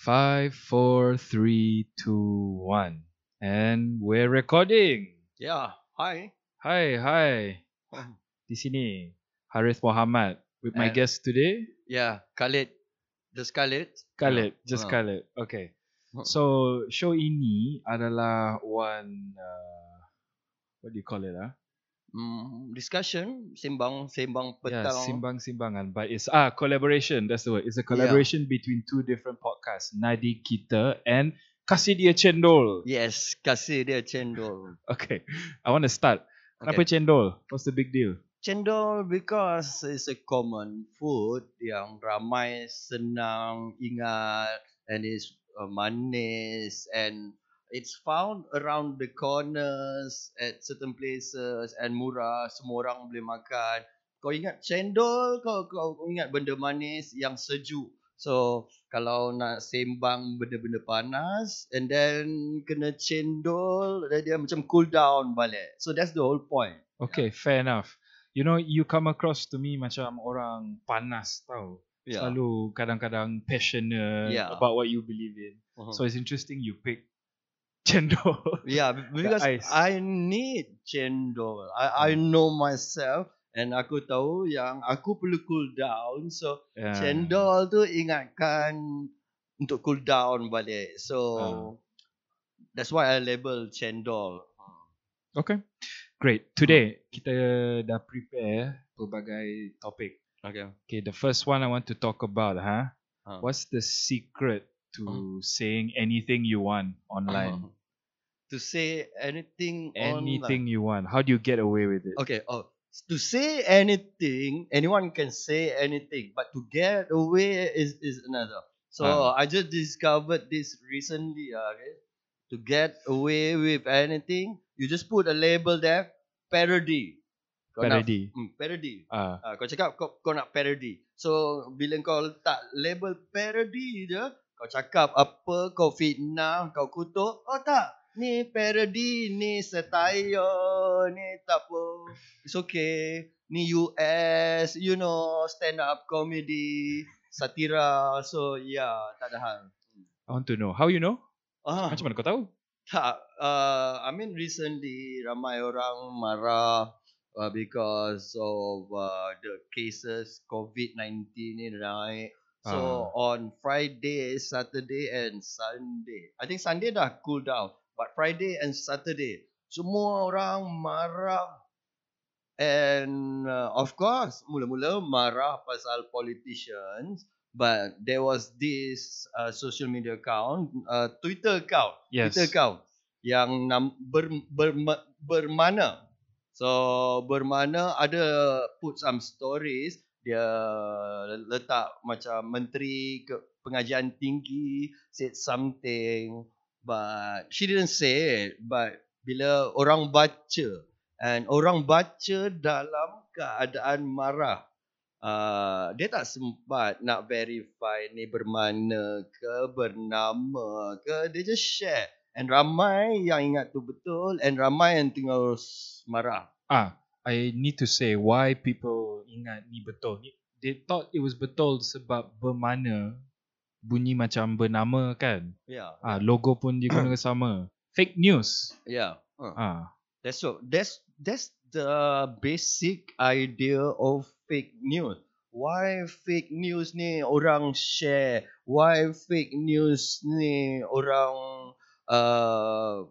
Five, four, three, two, one. And we're recording. Yeah, hi. Hi, hi. Di sini, Harith Muhammad with my Uh, guest today, Yeah, Khalid. Just Khalid. Khalid. Just Ah. Khalid. Okay. Hmm. So, show ini adalah one, uh, what do you call it? Ah? Mm, discussion, sembang, sembang Yeah, petang. simbang-simbangan. But it's, ah, collaboration. That's the word. It's a collaboration between two different podcasts. Nadi Kita and Kasih Dia Cendol. Yes, kasih dia cendol. Okay. I want to start. Kenapa Okay. cendol? What's the big deal? Cendol because it's a common food yang ramai senang ingat and it's uh, manis and it's found around the corners at certain places and murah semua orang boleh makan kau ingat cendol kau kau ingat benda manis yang sejuk so kalau nak sembang benda-benda panas and then kena cendol dan dia macam cool down balik so that's the whole point Okay, fair enough. You know, you come across to me macam orang panas tau. yeah Selalu kadang-kadang passionate Yeah. about what you believe in. Uh-huh. So it's interesting you pick cendol. Yeah, be- because. I need cendol. I I know myself and aku tahu yang aku perlu cool down. So Yeah. cendol tu ingatkan untuk cool down balik. So Ah. that's why I label cendol. Okay. Great. Today kita dah prepare pelbagai topik. Okay. Okay, the first one I want to talk about, huh? Ah. What's the secret to saying anything you want online? To say anything Anything online. you want. How do you get away with it? Okay. Oh, to say anything, anyone can say anything, but to get away is is another. So Ah. I just discovered this recently. ah, Okay, to get away with anything, you just put a label there, parody. Kau nak- Parody. Hmm, parody. Ah, Ah, kau cakap kau, kau nak parody. So bila kau letak label parody je, kau cakap apa, kau fitnah, kau kutuk. Oh tak, ni parody, ni satire, ni tak apa. It's okay. Ni US, you know, stand up comedy, satira. So yeah, tak ada hal. I want to know. How you know? Ah, Macam mana kau tahu? tak, uh, I mean recently ramai orang marah uh, because of uh, the cases COVID-19 ni naik. So on Friday, Saturday and Sunday. I think Sunday dah cool down. But Friday and Saturday, semua orang marah. And uh, of course, mula-mula marah pasal politicians. But there was this uh, social media account, uh, Twitter account Yes. Twitter account yang nam, ber, ber, bermana. So bermana ada put some stories dia letak macam menteri ke pengajian tinggi said something but she didn't say it but bila orang baca and orang baca dalam keadaan marah uh, dia tak sempat nak verify ni bermana ke bernama ke dia just share. And ramai yang ingat tu betul and ramai yang tinggal marah. Ah, I need to say why people ingat ni betul. They thought it was betul sebab bermana bunyi macam bernama kan. yeah Ah, logo pun digunakan sama. Fake news. yeah uh. Ah, That's so. That's that's the basic idea of fake news. Why fake news ni orang share? Why fake news ni orang uh,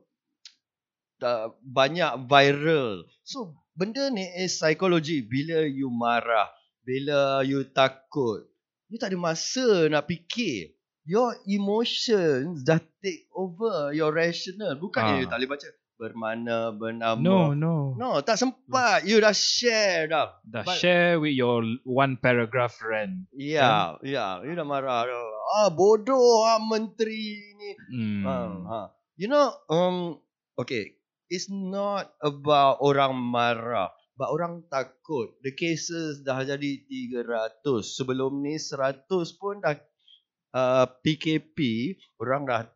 uh, banyak viral? So benda ni is psychology. Bila you marah, bila you takut, you tak ada masa nak fikir. Your emotions dah take over your rational. Bukan Ah. you tak boleh baca bermana bernama. no, no. No, tak sempat. You dah share dah. Dah But- share with your one paragraph rant. Ya, ya. You dah marah. Ah, bodoh ah menteri ni. Hmm. Ha, ha. You know, um, okay. It's not about orang marah. But orang takut. The cases dah jadi 300. Sebelum ni 100 pun dah uh, PKP. Orang dah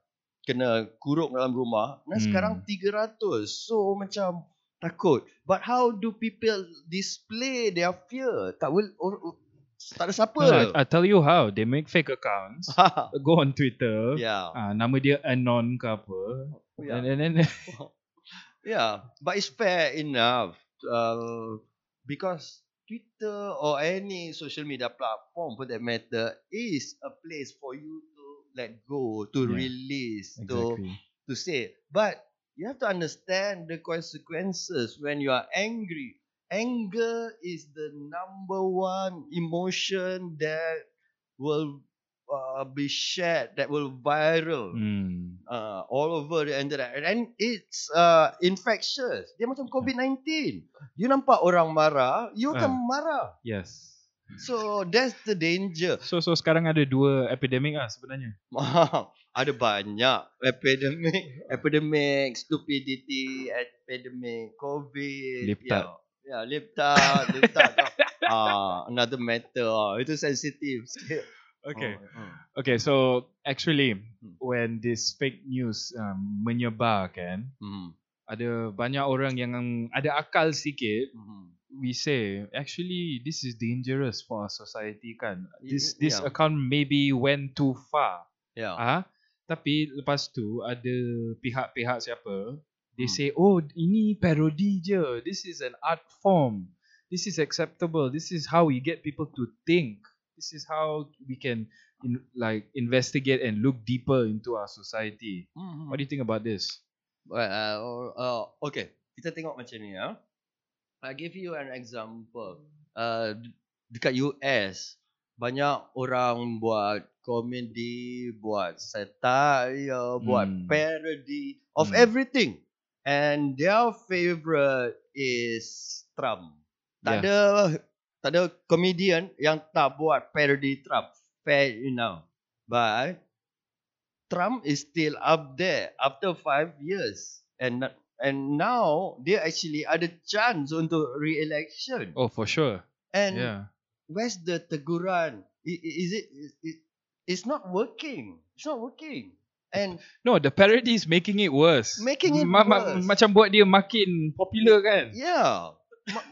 kena kuruk dalam rumah. Dan Hmm. sekarang 300. So macam takut. But how do people display their fear? Tak will, or, or- tak ada siapa. No, I, I tell you how. They make fake accounts. go on Twitter. yeah. Ah, nama dia anon ke apa. Yeah. And, and then Yeah, but it's fair enough uh, because Twitter or any social media platform for that matter is a place for you to let go, to Yeah, release, to exactly. to say. But you have to understand the consequences when you are angry. Anger is the number one emotion that will uh, be shared, that will viral Hmm. uh, all over the internet and it's uh, infectious. Dia macam COVID-19. You nampak orang marah, you akan Ah. marah. Yes. So that's the danger. So so sekarang ada dua epidemic lah sebenarnya. Ada banyak epidemic, epidemic, stupidity, epidemic, COVID. Ya, yeah, lip tart, lip tart. Ah, another matter. Ah, itu sensitive sikit. Okay. Oh, oh. Okay, so actually Hmm. when this fake news um, menyebar kan, Hmm. ada banyak orang yang ada akal sikit Hmm. we say actually this is dangerous for our society kan. Y- This this yeah. account maybe went too far. Yeah. Ah, tapi lepas tu ada pihak-pihak siapa they Hmm. say oh ini parody je. This is an art form. This is acceptable. This is how we get people to think. This is how we can in, like investigate and look deeper into our society. Hmm. What do you think about this? Well, uh, uh, okay, kita tengok macam ni ya. I give you an example. Uh, dekat US banyak orang buat komedi, buat satire, buat Hmm. parody of Hmm. everything. And their favorite is Trump. Tak Yeah. ada tak ada comedian yang tak buat parody Trump. Fair enough. But Trump is still up there after five years. And and now dia actually ada chance untuk re-election. Oh, for sure. And yeah. where's the teguran? Is it, is it it's not working. It's not working. And No, the parody is making it worse. Making it Ma- ma- worse. Macam buat dia makin popular kan? yeah, ma-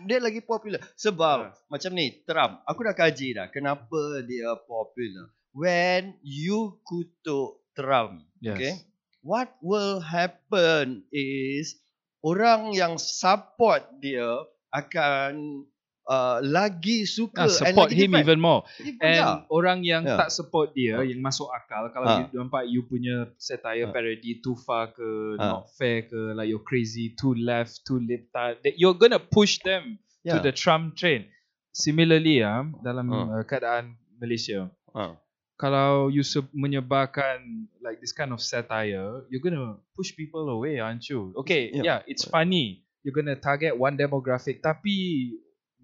dia lagi popular sebab Ah. macam ni Trump. Aku dah kaji dah kenapa dia popular. When you kutuk Trump, Yes. okay? What will happen is orang yang support dia akan uh, lagi suka and support lagi him even more. Even, And yeah. orang yang Yeah. tak support dia, Ah. yang masuk akal, kalau Ah. you nampak you punya satire Ah. parody too far ke, Ah. not fair ke, like you're crazy, too left, too lip tart, that you're gonna push them to yeah. the Trump train. Similarly, ah, dalam Ah. uh, keadaan Malaysia, Ah. kalau you menyebarkan like this kind of satire, you're gonna push people away, aren't you? Okay, Yeah. yeah, it's funny. You're gonna target one demographic, tapi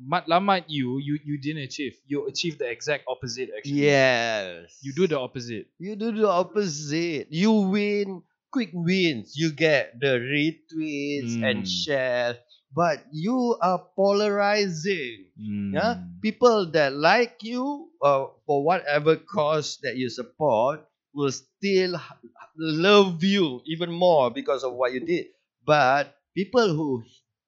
matlamat you, you you didn't achieve. You achieved the exact opposite actually. Yes. You do the opposite. You do the opposite. You win quick wins. You get the retweets and Hmm. shares. But you are polarizing. Hmm. Yeah, people that like you uh, for whatever cause that you support will still love you even more because of what you did. But people who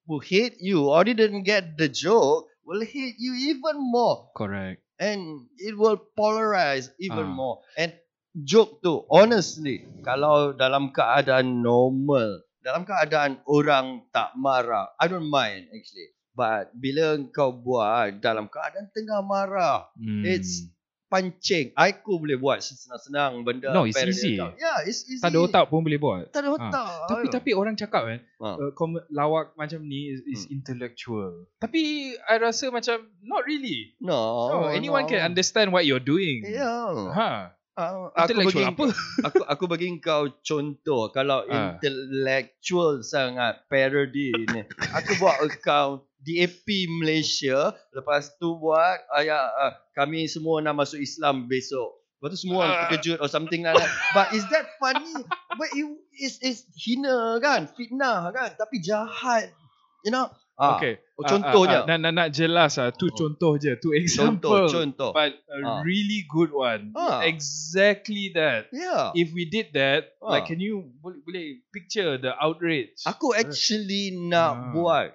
who hate you or didn't get the joke will hate you even more Correct. and it will polarize even Ah. more. And joke tu, honestly, kalau dalam keadaan normal, dalam keadaan orang tak marah, I don't mind actually. But bila kau buat dalam keadaan tengah marah, Hmm. It's- pancing, aku boleh buat senang-senang benda. No, it's parody easy. account. Yeah, it's easy. tak ada otak pun boleh buat. Tak ada Ah. otak. Tapi tapi orang cakap kan, Ah. uh, kom- lawak macam ni is, is Hmm. intellectual. Tapi I rasa macam not really. no, No, anyone no. can understand what you're doing. Yeah. Ha. Ah, aku bagi apa? aku aku bagi kau contoh kalau Ah. intellectual sangat parody ni. Aku buat account DAP Malaysia lepas tu buat ayat uh, kami semua nak masuk Islam besok. Lepas tu semua Ah. terkejut or something like that. But is that funny? But it is is hina kan, fitnah kan, tapi jahat. You know? Ah, Okay. oh, Ah, contohnya. ah, ah, nak, nak, nak jelas ah, tu Oh. contoh je, tu Contoh, example. contoh. But a Ah. really good one. Ah. Exactly that. Yeah. If we did that, Ah. like can you boleh, boleh picture the outrage? Aku actually nak Ah. buat.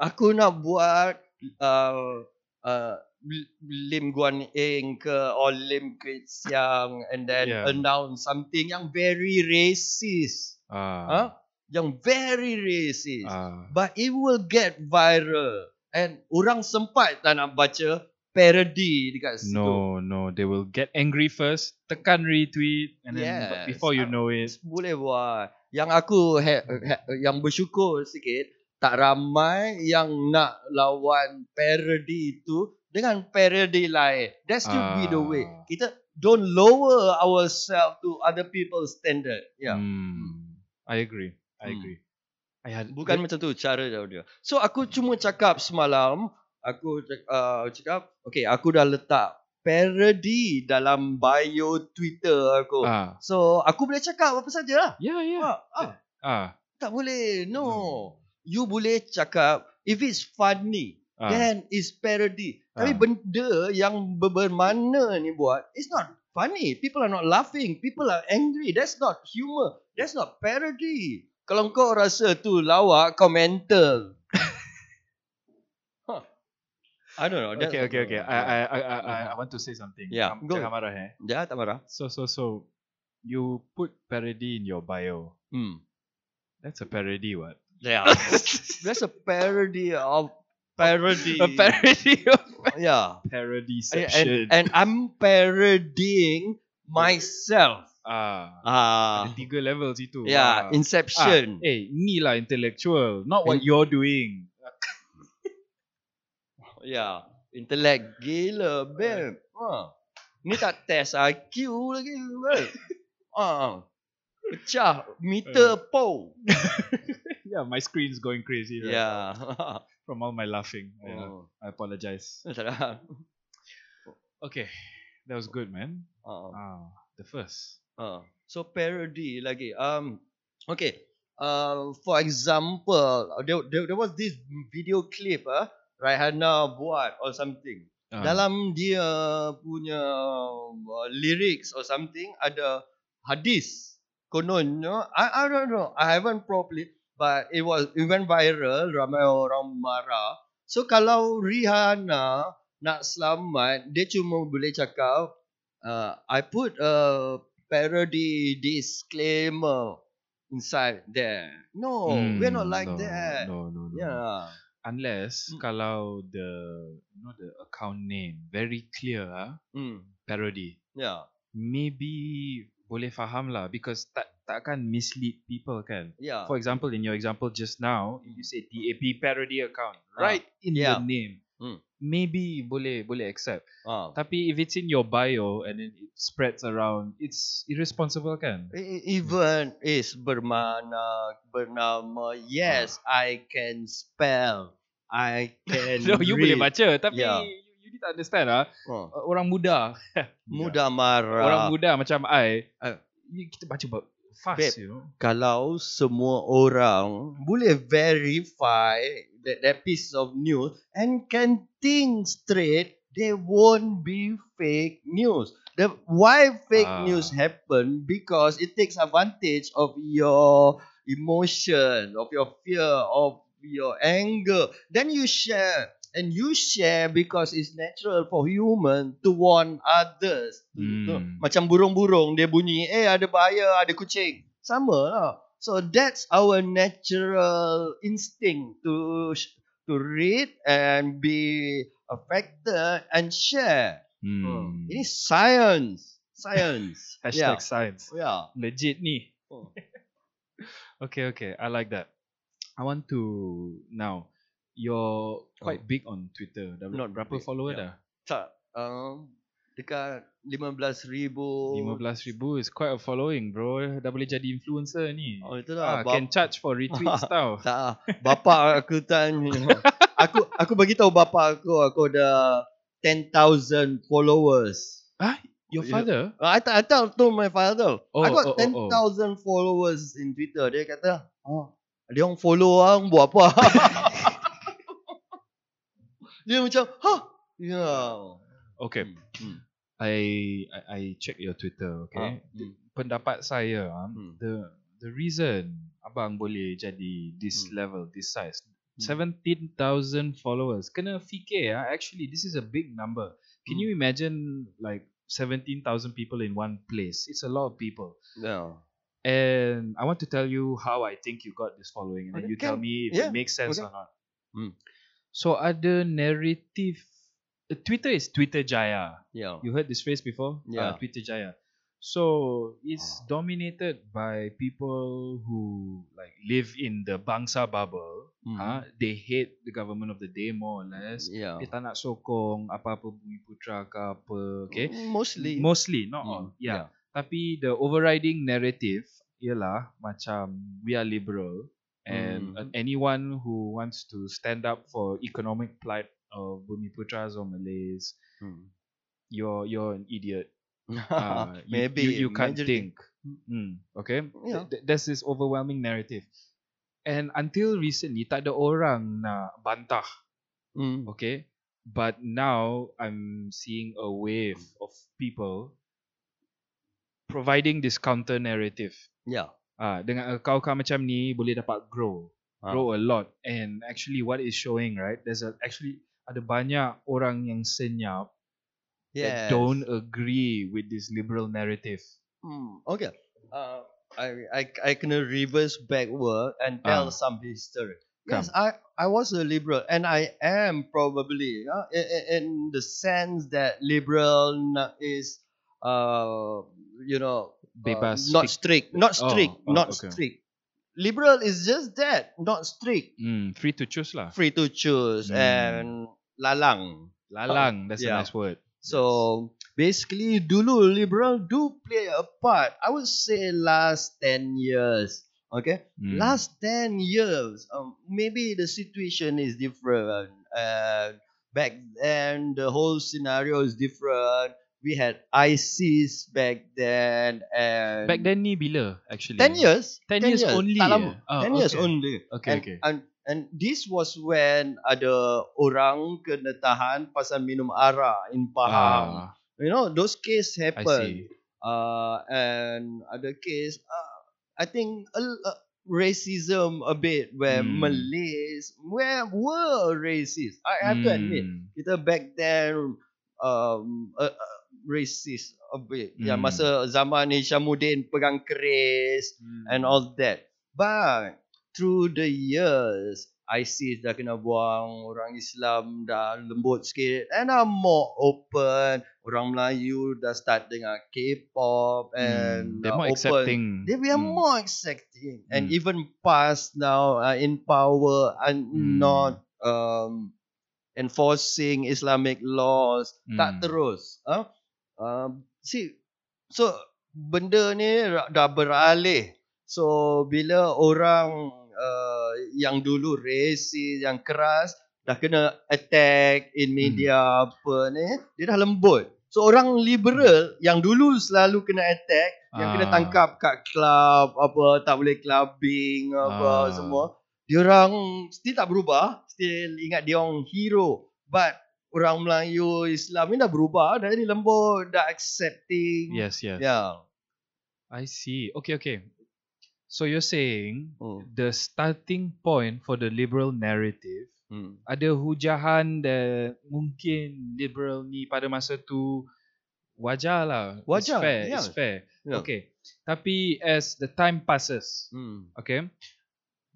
Aku nak buat uh, uh, Lim Guan Eng ke or Lim Kwek Siang and then Yeah. announce something yang very racist. Ah. Huh? Yang very racist. Ah. But it will get viral. And orang sempat tak nak baca parody dekat situ. No, no, they will get angry first, tekan retweet, and then Yes. before you know it, Boleh buat. Yang aku ha, ha, yang bersyukur sikit tak ramai yang nak lawan parody itu dengan parody lain. That should be the way. Ah. Kita don't lower ourselves to other people's standard. Yeah. Hmm. I agree. I Hmm. agree. I had Bukan macam tu cara dia. So aku cuma cakap semalam, aku uh, cakap, okay aku dah letak parody dalam bio Twitter aku. ah, So aku boleh cakap apa saja lah. yeah, yeah. Ah, ah. Ah, Tak boleh. No. You boleh cakap if it's funny, ah. then it's parody. Tapi Ah. benda yang ber- bermakna ni buat, it's not funny. People are not laughing. People are angry. That's not humor. That's not parody. Kalau kau rasa tu lawak, kau mental. huh. I don't know. okay, okay, okay. I, I, I, I, I- I want to say something. Yeah, Am- go. Jangan marah eh. Ya, tak marah. So, so, so, you put parody in your bio. Hmm. That's a parody, what? Yeah. That's a parody of parody. a parody of Yeah. parody And, section. and I'm parodying myself. ah, Ah, ada tiga levels itu. yeah, Ah. Inception. Ah, eh, ni lah intellectual, not what In- you're doing. Yeah, intellect gila, babe. Ha. Ni tak test IQ lagi, babe. Ah. Pecah meter po. Yeah, my screen's going crazy right Yeah. now from all my laughing. Yeah, Oh. I apologize. Okay, that was good, man. Ah. Ah, the first. Ah. So parody lagi. Um okay. Uh, for example, there, there, there was this video clip ah, Raihana buat or something. Ah, Dalam dia punya uh, lyrics or something ada hadis. Kononnya, I, I don't know. I haven't properly, but it was it went viral. Ramai orang marah. So kalau Rihanna nak selamat, dia cuma boleh cakap, uh, I put a parody disclaimer inside there. No, we're not hmm, like no, that. No, no, no. Yeah. Unless Mm. kalau the you know the account name very clear ah, Hmm. parody. Yeah. Maybe boleh faham lah because tak takkan mislead people kan. Yeah. For example, in your example just now, you say DAP parody account, right in yeah. the name, Hmm. maybe boleh boleh accept. Ah. Tapi if it's in your bio and then it spreads around, it's irresponsible kan? Even is bermana bernama yes I can spell I can No, you boleh read. baca tapi Yeah. you, you to understand ah, Oh, uh, orang muda, mudah marah orang muda macam I, you- kita baca fast, Babe. you kalau semua orang boleh verify that, that piece of news and can think straight they won't be fake news the why fake Ah. news happen because it takes advantage of your emotion of your fear of your anger then you share and you share because it's natural for human to warn others Hmm. macam burung-burung dia bunyi eh ada bahaya ada kucing sama lah so that's our natural instinct to to read and be affected and share Hmm. ini science science Hashtag yeah. science. yeah Legit ni. Oh. Okay, okay. I like that. I want to now. You're quite big on Twitter. Dah Not berapa big, follower yeah. dah? tak um, dekat 15,000 ribu 15,000 is quite a following, bro. Dah boleh jadi influencer ni. oh itu Ah, lah bap- can charge for retweets tau. tak ah. bapa aku tanya aku aku bagi tahu bapa aku aku ada 10,000 followers Ah, your Yeah. father? Uh, I, t- I tell told my father. Oh, I got oh, oh, oh. 10,000 followers in Twitter. Dia kata, oh, dia orang follow orang buat apa? dia macam, huh? Ya. Yeah. Okay. Hmm. I I, I check your Twitter, okay? Ah, hmm. Pendapat saya, ah, Hmm. the the reason abang boleh jadi this Hmm. level, this size, 17,000 followers. Kena fikir ah, actually this is a big number. Can Hmm. you imagine like 17,000 people in one place? It's a lot of people. Yeah. And I want to tell you how I think you got this following and then you tell me if Yeah, it makes sense okay. or not. Hmm. So ada narrative uh, Twitter is Twitter Jaya. Yeah. You heard this phrase before? Yeah. Uh, Twitter Jaya. So it's Ah. dominated by people who like live in the bangsa bubble. Mhm. Huh? They hate the government of the day more or less. Yeah. Dia tak nak sokong apa-apa bumi putra ke apa. Okay. Mostly. Mostly, not Hmm, all. Yeah. Tapi the overriding narrative ialah macam we are liberal and Mhm. anyone who wants to stand up for economic plight of bumi putras or Malays, Hmm. you're you're an idiot. Uh, you, Maybe you, you can't think. Mm, okay, Yeah. Th- there's this overwhelming narrative, and until recently, tak ada orang nak bantah. Hmm. Okay, but now I'm seeing a wave of people providing this counter narrative. Yeah. Ah, dengan kau-kau macam ni boleh dapat grow, Ah. grow a lot. And actually, what is showing, right? There's a, actually ada banyak orang yang senyap that don't agree with this liberal narrative. Hmm. Okay. Uh, I I I can reverse backward and tell Ah. some history. Come. Yes, I I was a liberal, and I am probably uh, in, in the sense that liberal is uh you know uh, Bebas not speak- strict, not Oh, strict, oh, not okay. strict. Liberal is just that, not strict, Mm, free to choose lah. free to choose Hmm. and lalang. Lalang, that's Yeah. a nice word. So basically, dulu liberal do play a part. I would say last ten years. Okay, Mm. last ten years, um, maybe the situation is different. And back then, the whole scenario is different. We had ISIS back then, and Back then ni bila actually? ten years, 10 years only tak eh? lama. Oh, ten years okay. only. Okay, and, okay. And and this was when ada orang kena tahan pasal minum arak in Pahang. Ah, You know, those case I happen. see. Uh, and other case, uh, I think a, a racism a bit where Hmm. Malays where were racist. I have to admit, kita back then um uh, uh, racist a bit. Ya Hmm. masa zaman Hishamuddin pegang keris and all that. But through the years, ISIS dah kena buang, orang Islam dah lembut sikit and are more open. Orang Melayu dah start dengan K-pop and Mm, they're more open. accepting. They are Mm. more accepting and Mm. even past now uh, in power and Mm. not um, enforcing Islamic laws. Tak Mm. terus. Huh? Um, see, so benda ni dah beralih. So bila orang uh, yang dulu racist, yang keras dah kena attack in media apa ni, dia dah lembut. So orang liberal yang dulu selalu kena attack, yang kena Ah. tangkap kat club apa tak boleh clubbing apa Ah. semua, dia orang still tak berubah, still ingat dia orang hero. But orang Melayu Islam ni dah berubah, dah ni lembut, dah accepting. Yes, yes. Yeah. I see. Okay, okay. So you're saying Hmm. the starting point for the liberal narrative Hmm. ada hujahan that mungkin liberal ni pada masa tu wajar lah. Wajar, It's fair. yeah. It's fair. Yeah. Okay. Tapi as the time passes, Hmm. okay,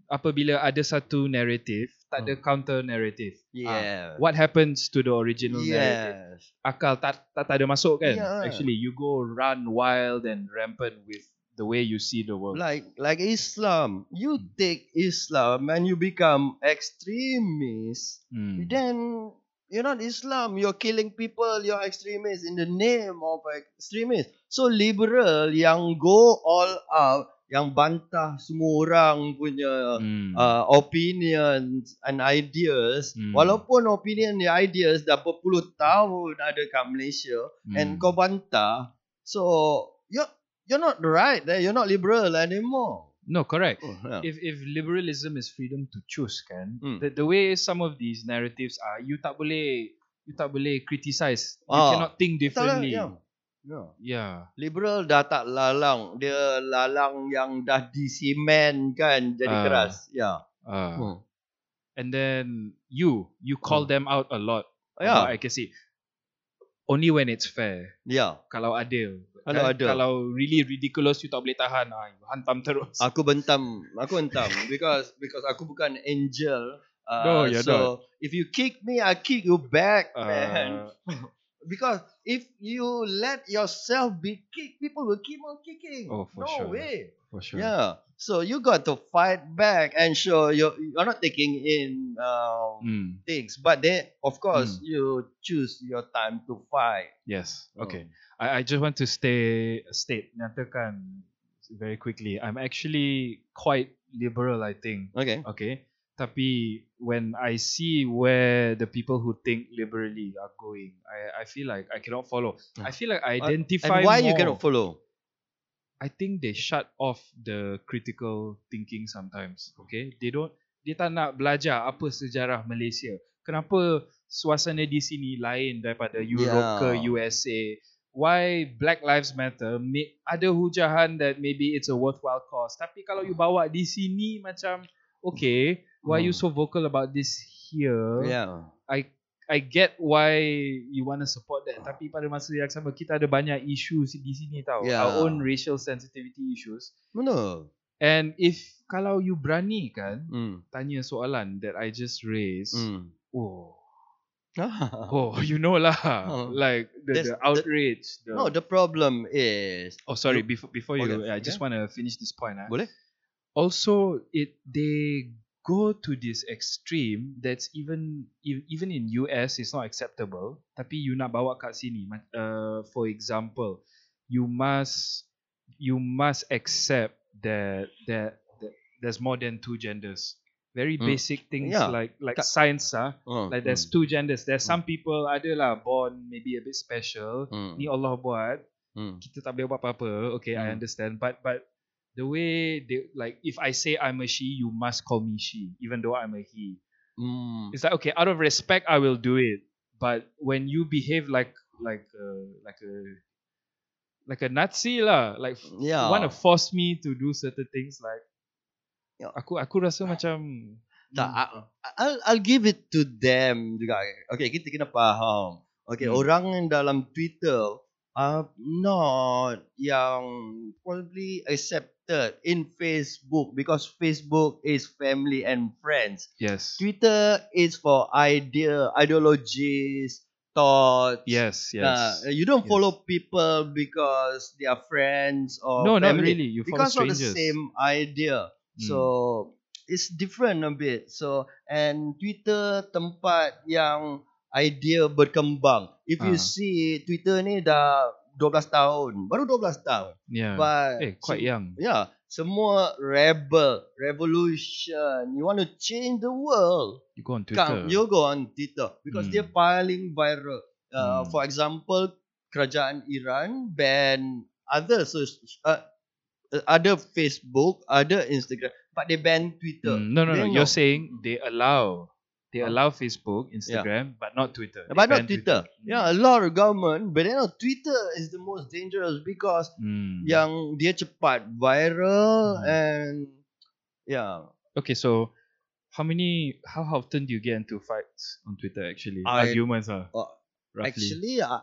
apabila ada satu narrative, tak ada counter narrative. Ah, Yeah. what happens to the original narrative? Yes. Akal tak, tak tak ada masuk kan? Yeah. Actually, you go run wild and rampant with the way you see the world. Like like Islam, you Hmm. take Islam and you become extremist. Hmm. Then you're not Islam. You're killing people. You're extremist in the name of extremist. So liberal yang go all out, yang bantah semua orang punya Hmm. uh, opinions and ideas. Hmm. Walaupun opinion and ideas dah berpuluh tahun ada kat Malaysia Hmm. and kau bantah. So you're you're not right. eh? You're not liberal anymore. No, correct. Oh, yeah. If if liberalism is freedom to choose, kan? Hmm. The the way some of these narratives are, you tak boleh you tak boleh criticize. You Ah. cannot think Tak lah, differently. yeah. Yeah. Yeah. Liberal dah tak lalang. Dia lalang yang dah disimen kan jadi Ah. keras. Ya. Ah. Hmm. and then you you call Oh. them out a lot. Yeah. about accuracy. Only when it's fair. Ya. Kalau adil. Kalau Kan? adil. Kalau really ridiculous you tak boleh tahan, ah, you hantam terus. Aku bentam, aku hentam because because aku bukan angel. Uh, No, you're so if you kick me, I kick you back, man. Because if you let yourself be kicked, people will keep on kicking. Oh, for no sure. way. for sure. Yeah. So you got to fight back and show you're, you're not taking in um, Mm, things, but then of course Mm. you choose your time to fight. yes. Oh. Okay. I, I just want to stay state nyatakan very quickly. I'm actually quite liberal, I think. Okay. Okay. Tapi when I see where the people who think liberally are going, I, I feel like I cannot follow. I feel like I identify And why you more. cannot follow? I think they shut off the critical thinking sometimes. Okay, they don't. Dia tak nak belajar apa sejarah Malaysia. Kenapa suasana di sini lain daripada Europe ke Yeah. USA? Why Black Lives Matter? May, ada hujahan that maybe it's a worthwhile cause. Tapi kalau you bawa di sini macam, okay, why you Hmm. so vocal about this here? Yeah. I I get why you want to support that tapi pada masa yang sama kita ada banyak issues di sini tau Yeah. our own racial sensitivity issues Benar. and if kalau you berani kan Hmm. tanya soalan that I just raised Hmm. oh oh you know lah Oh. like the, the outrage the, No, the problem is oh sorry before before you Okay, I just okay. want to finish this point ah. boleh? also it they go to this extreme that's even ev- even in US it's not acceptable tapi you nak bawa kat sini uh, for example you must you must accept that that, that there's more than two genders very Mm. basic things Yeah. like like Ka- science ah Oh, like there's hmm. two genders there's some people ada lah born maybe a bit special Hmm. ni Allah buat Hmm. kita tak boleh buat apa-apa. Okay, I Hmm. understand. But but the way they like, if I say I'm a she, you must call me she, even though I'm a he. Hmm. It's like okay, out of respect, I will do it. But when you behave like like a, like a like a Nazi lah, like Yeah. want to force me to do certain things, like Yeah. aku aku rasa macam Tak, hmm, I- I'll I'll give it to them juga. Okay, kita kena faham. Okay, Hmm. orang dalam Twitter are not yang probably accepted in Facebook because Facebook is family and friends. yes, Twitter is for idea, ideologies, thoughts. yes, yes. Uh, you don't yes. follow people because they are friends or no, not family really. You follow because of the strangers. same idea. Mm. So it's different a bit. So and Twitter tempat yang idea berkembang. If you Ah. see Twitter ni dah 12 tahun, baru 12 tahun. yeah. But eh, quite sem- young. Yeah, semua rebel, revolution. You want to change the world. You go on Twitter. Come, you go on Twitter because Hmm. dia paling viral. Uh, Hmm. For example, kerajaan Iran ban other sos- uh, uh, other Facebook, other Instagram, but they ban Twitter. Mm, no, no, no. They You're know. saying they allow, they allow Facebook, Instagram, but not Twitter. They but not Twitter. Mm. Yeah, a lot of government, but you know, Twitter is the most dangerous because Mm. yang dia cepat viral Hmm. and yeah. Okay, so how many, how often do you get into fights on Twitter? Actually, I- arguments are Uh, roughly. Actually, I,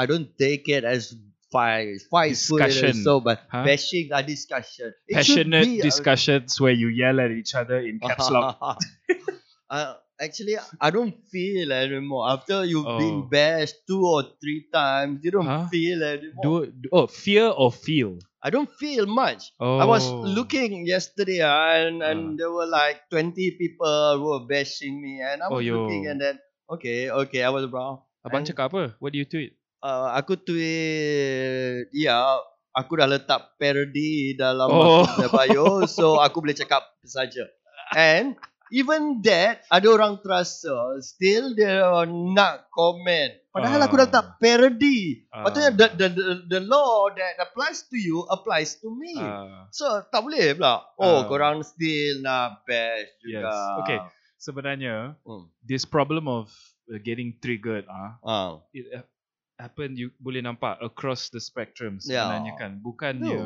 I don't take it as fight, fight Discussion. so, but Huh? bashing a discussion. It passionate be discussions where you yell at each other in caps lock. uh, actually, I don't feel anymore. After you've Oh. been bashed two or three times, you don't Huh? feel anymore. Do, do oh fear or feel? I don't feel much. Oh, I was looking yesterday uh, and, and Ah. there were like 20 people who were bashing me and I Oh, was yo. looking and then, okay, okay, I was wrong. Abang And- cakap apa? What do you tweet? uh, aku tweet ya aku dah letak parody dalam Oh. oh. bio so aku boleh cakap saja and even that ada orang terasa still dia nak comment padahal aku dah Ah. letak parody Ah. patutnya the, the, the, the law that applies to you applies to me Ah, so tak boleh pula oh Ah. korang still nak bash yes. juga Okay. Sebenarnya hmm. this problem of uh, getting triggered ah ah. it uh, happen you boleh nampak across the spectrum Yeah. sebenarnya kan bukannya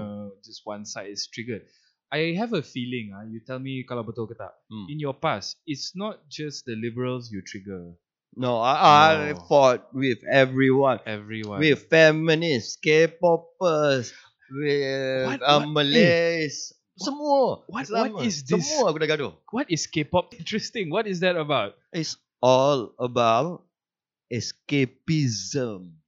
just one side is triggered I have a feeling ah, you tell me kalau betul ke tak. Hmm. In your past, it's not just the liberals you trigger. No, I, I fought with everyone. Everyone. With feminists, K-popers, with What- uh, what- Malays, semua. what- what is this? Semua aku dah gaduh. what is K-pop interesting? What is that about? It's all about escapism.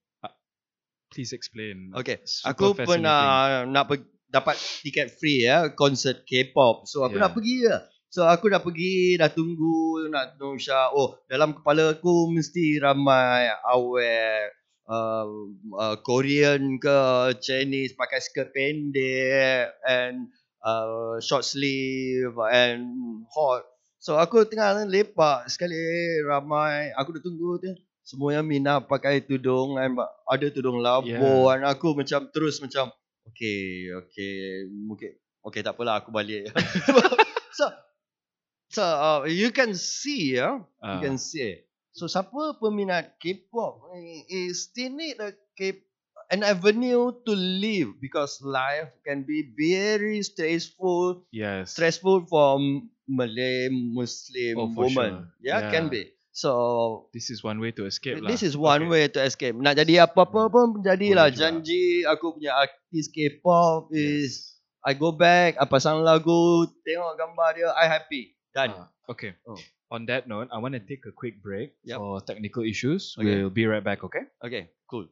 Please explain. Okay, Super aku pernah nak pergi, dapat tiket free ya, konsert K-pop. So aku Yeah. nak pergi ya. So aku dah pergi, dah tunggu, nak tunggu Syah. Oh, dalam kepala aku mesti ramai aware uh, uh, Korean ke Chinese pakai skirt pendek and uh, short sleeve and hot. So aku tengah lepak sekali ramai. Aku dah tunggu tu. Semua yang minat pakai tudung and ba- ada tudung labu Yeah. and aku macam terus macam okay, okay, mungkin okay tak apalah aku balik. so so uh, you can see ya, you Ah, can see. So siapa peminat K-pop is still need a K an avenue to live because life can be very stressful yes. stressful for Malay Muslim Oh, woman. sure. Yeah, Yeah. can be. So This is one way to escape lah. this is one Okay. way to escape. Nak jadi apa-apa pun jadilah. Boleh juga. Janji aku punya artis K-pop is Yes. I go back, I pasang lagu, tengok gambar dia, I happy. Done. Ah, okay. Oh. On that note, I want to take a quick break Yep. for technical issues. Okay. We'll be right back, okay? Okay, cool.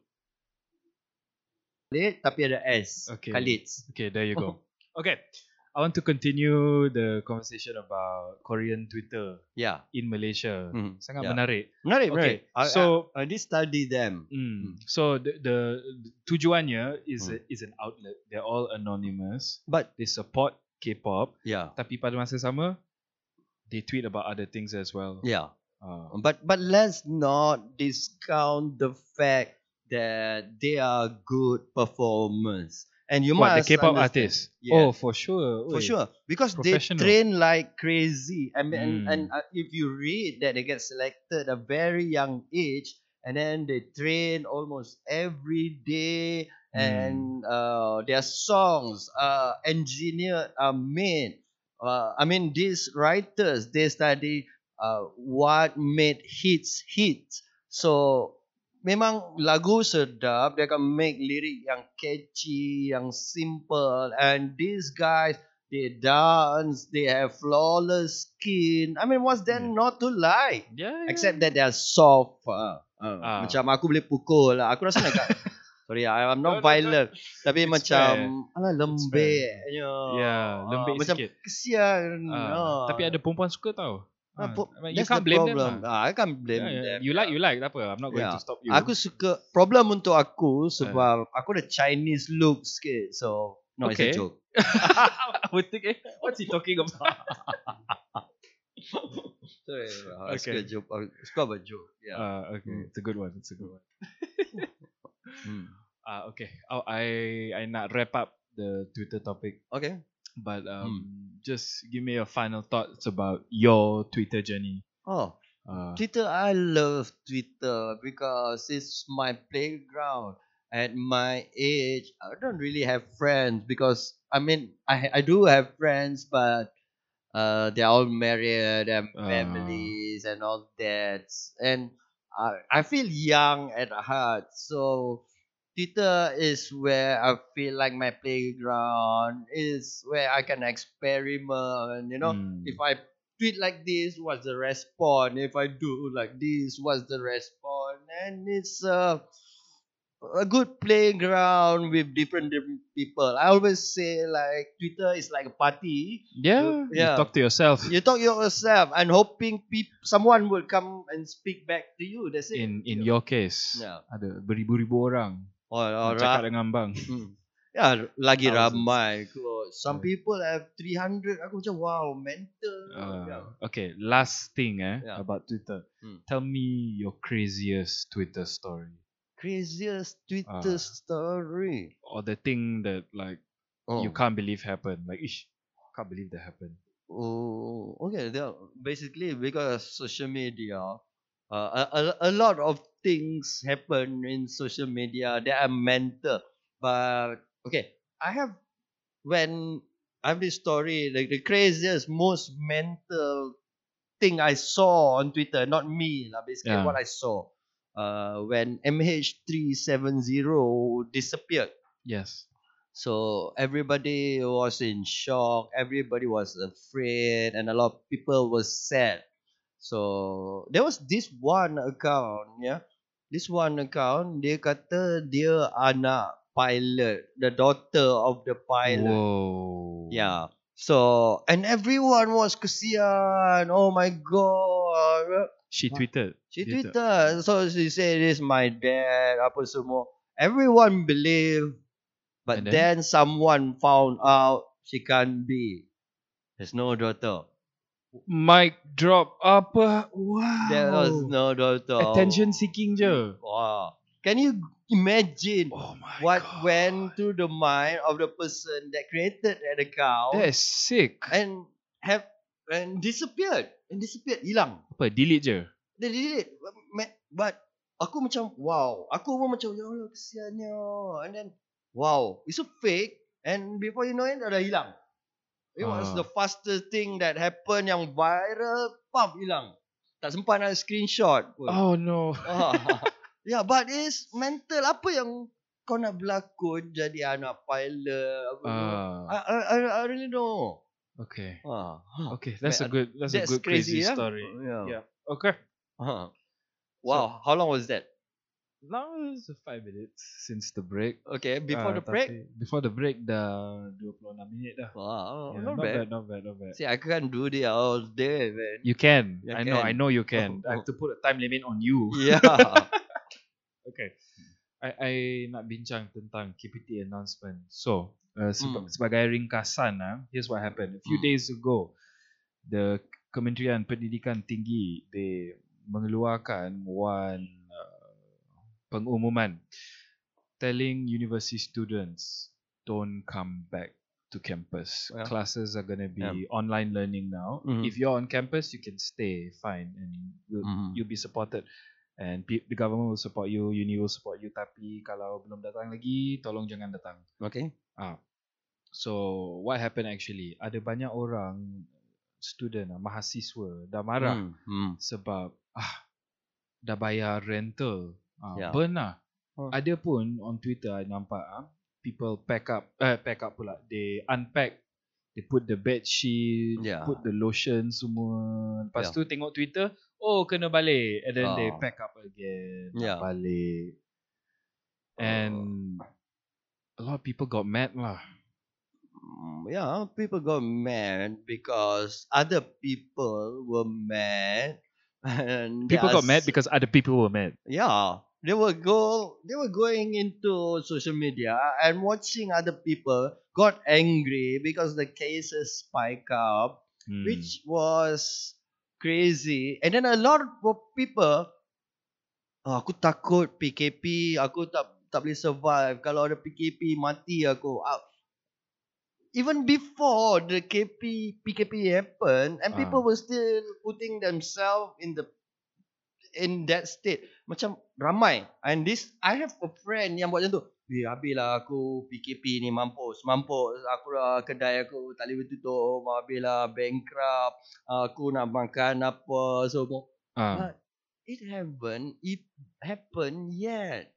Khalid tapi ada S. Okay. Khalid. Okay, there you go. okay. I want to continue the conversation about Korean Twitter Yeah. in Malaysia. Mhm. Sangat Yeah. menarik. Menarik, Okay, menarik. So- I, I did study them. Mm. So the, the tujuannya is a, is an outlet. They're all anonymous. But They support K-pop, yeah, tapi pada masa sama they tweet about other things as well. yeah. Uh, But but let's not discount the fact that they are good performers. And you what the must K-pop understand- artists? Yeah. Oh, for sure. For Oi. sure, because they train like crazy. I mean, and, Mm. and uh, if you read that they get selected at a very young age, and then they train almost every day, and uh, their songs are engineered, are made. Uh, I mean, these writers they study uh, what made hits hits. So memang lagu sedap dia akan make lirik yang catchy yang simple and these guys they dance they have flawless skin i mean what's there Yeah. not to like Yeah, yeah. except that they are soft uh, uh, Ah. macam aku boleh pukul lah aku rasa nak sorry I- I'm not No, no, no. violent tapi It's macam fair. alah lembik you Yeah, Ah, macam sikit. kesian Ah, ah. Tapi ada perempuan suka tau. Ah, Ah, po- I mean, you can't blame them. problem. lah. Ah, I can't blame Yeah, yeah. them. You like, you like. Tak apa. I'm not going Yeah. to stop you. Aku suka problem untuk aku sebab aku ada Chinese look sikit. So no Okay. it's a joke. I would think, eh, what's he talking about? Sorry, I Okay. suka joke. I suka about joke. Yeah. Uh, okay, Hmm. it's a good one. It's a good one. Hmm. Uh, okay, oh, I I nak wrap up the Twitter topic, Okay. But um, Hmm. just give me your final thoughts about your Twitter journey. Oh, Uh, Twitter. I love Twitter because it's my playground. At my age, I don't really have friends because I mean I I do have friends, but uh, they're all married and Ah. families and all that, and I I feel young at heart. So Twitter is where I feel like my playground is where I can experiment. You know, mm, if I tweet like this, what's the response? If I do like this, what's the response? And it's a a good playground with different different people. I always say like Twitter is like a party. yeah, yeah. you talk to yourself You talk to yourself and hoping peop- someone will come and speak back to you. That's it. in in your case. Yeah. Ada beribu-ribu orang or, or cakap ra- dengan bang. Hmm. Ya, lagi Thousands. ramai kot. Some Yeah. people have 300. Aku macam wow, mental. Uh, Yeah. okay, last thing eh Yeah. about Twitter. Hmm. Tell me your craziest Twitter story Craziest Twitter Ah. story. or the thing that like Oh. you can't believe happened. Like, ish, can't believe that happened. Oh, okay. There, basically, because social media, uh, a, a, a lot of things happen in social media that are mental. But okay, I have when I have this story, like the craziest, most mental thing I saw on Twitter, not me, lah. Basically, Yeah. what I saw, uh, when MH370 disappeared. Yes. So everybody was in shock. Everybody was afraid, and a lot of people was sad. So there was this one account, yeah. This one account, dia kata dia anak pilot, the daughter of the pilot. Whoa. Yeah. So and everyone was kesian. Oh my god. She tweeted. She tweeted. So she said this my dad apa semua. Everyone believe but And then? someone found out she can't be. There's no daughter. Mic drop apa? Wow. There was no daughter. Attention seeking je. Wow. Can you imagine Oh what god. went through the mind of the person that created that account That is sick. and have and disappeared and disappeared hilang. Apa? Delete je. They it. But, but aku macam wow. Aku pun macam ya Allah kesiannya. And then wow, it's a fake and before you know it dah hilang. It was Ah. the fastest thing that happened yang viral, pam hilang. Tak sempat nak screenshot pun. Oh no. Ah. yeah, but it's mental apa yang kau nak berlakon jadi anak pilot apa semua. I, Ah. I, I, really know. Okay. Ah. Okay. That's a Man, good. That's, a That's good crazy, yeah? story. Yeah. Yeah. Okay. Huh. Wow, how long was that? Now it's five minutes since the break. Okay, before Ah, the break. tapi Before the break dah 26 minit dah. Wow, Yeah, not, bad. not bad, not bad. See, I can't do this all day, man. You can. You I know. can. I know you can. Oh, I have to put a time limit on you. yeah. Okay. I I nak bincang tentang KPT announcement. So, uh, seba- Hmm. sebagai ringkasan ah, here's what happened. A few Hmm. days ago, the Kementerian Pendidikan Tinggi they mengeluarkan one pengumuman telling university students don't come back to campus. Yeah. Classes are going to be Yeah. online learning now. Mhm. If you're on campus, you can stay fine and you'll, Mhm. you'll be supported and pe- the government will support you, uni will support you tapi kalau belum datang lagi tolong jangan datang. Okay. Ah. So what happened actually? Ada banyak orang student ah, mahasiswa dah marah Hmm. Hmm. sebab ah dah bayar rental. Ah, Ya. burn lah. Oh. Ada pun on Twitter I nampak ah people pack up eh pack up pula. They unpack They put the bed sheet, Ya. put the lotion semua. Lepas Ya. tu tengok Twitter, oh kena balik. And then they Oh. pack up again. Nak Balik. And a lot of people got mad lah. Mm, Yeah, people got mad because other people were mad. And People got mad because other people were mad. yeah they were go they were going into social media and watching other people got angry because the cases spike up Hmm. which was crazy and then a lot of people "Ah, aku takut PKP aku tak tak boleh survive kalau ada PKP mati aku Ah, even before the KP PKP happened and Ah. people were still putting themselves in the in that state macam ramai and this I have a friend yang buat macam tu Eh, habislah aku PKP ni mampus. Mampus. Aku dah kedai aku tak boleh tutup. Habislah bankrupt. Aku nak makan apa semua. Ah. But it haven't it happened yet.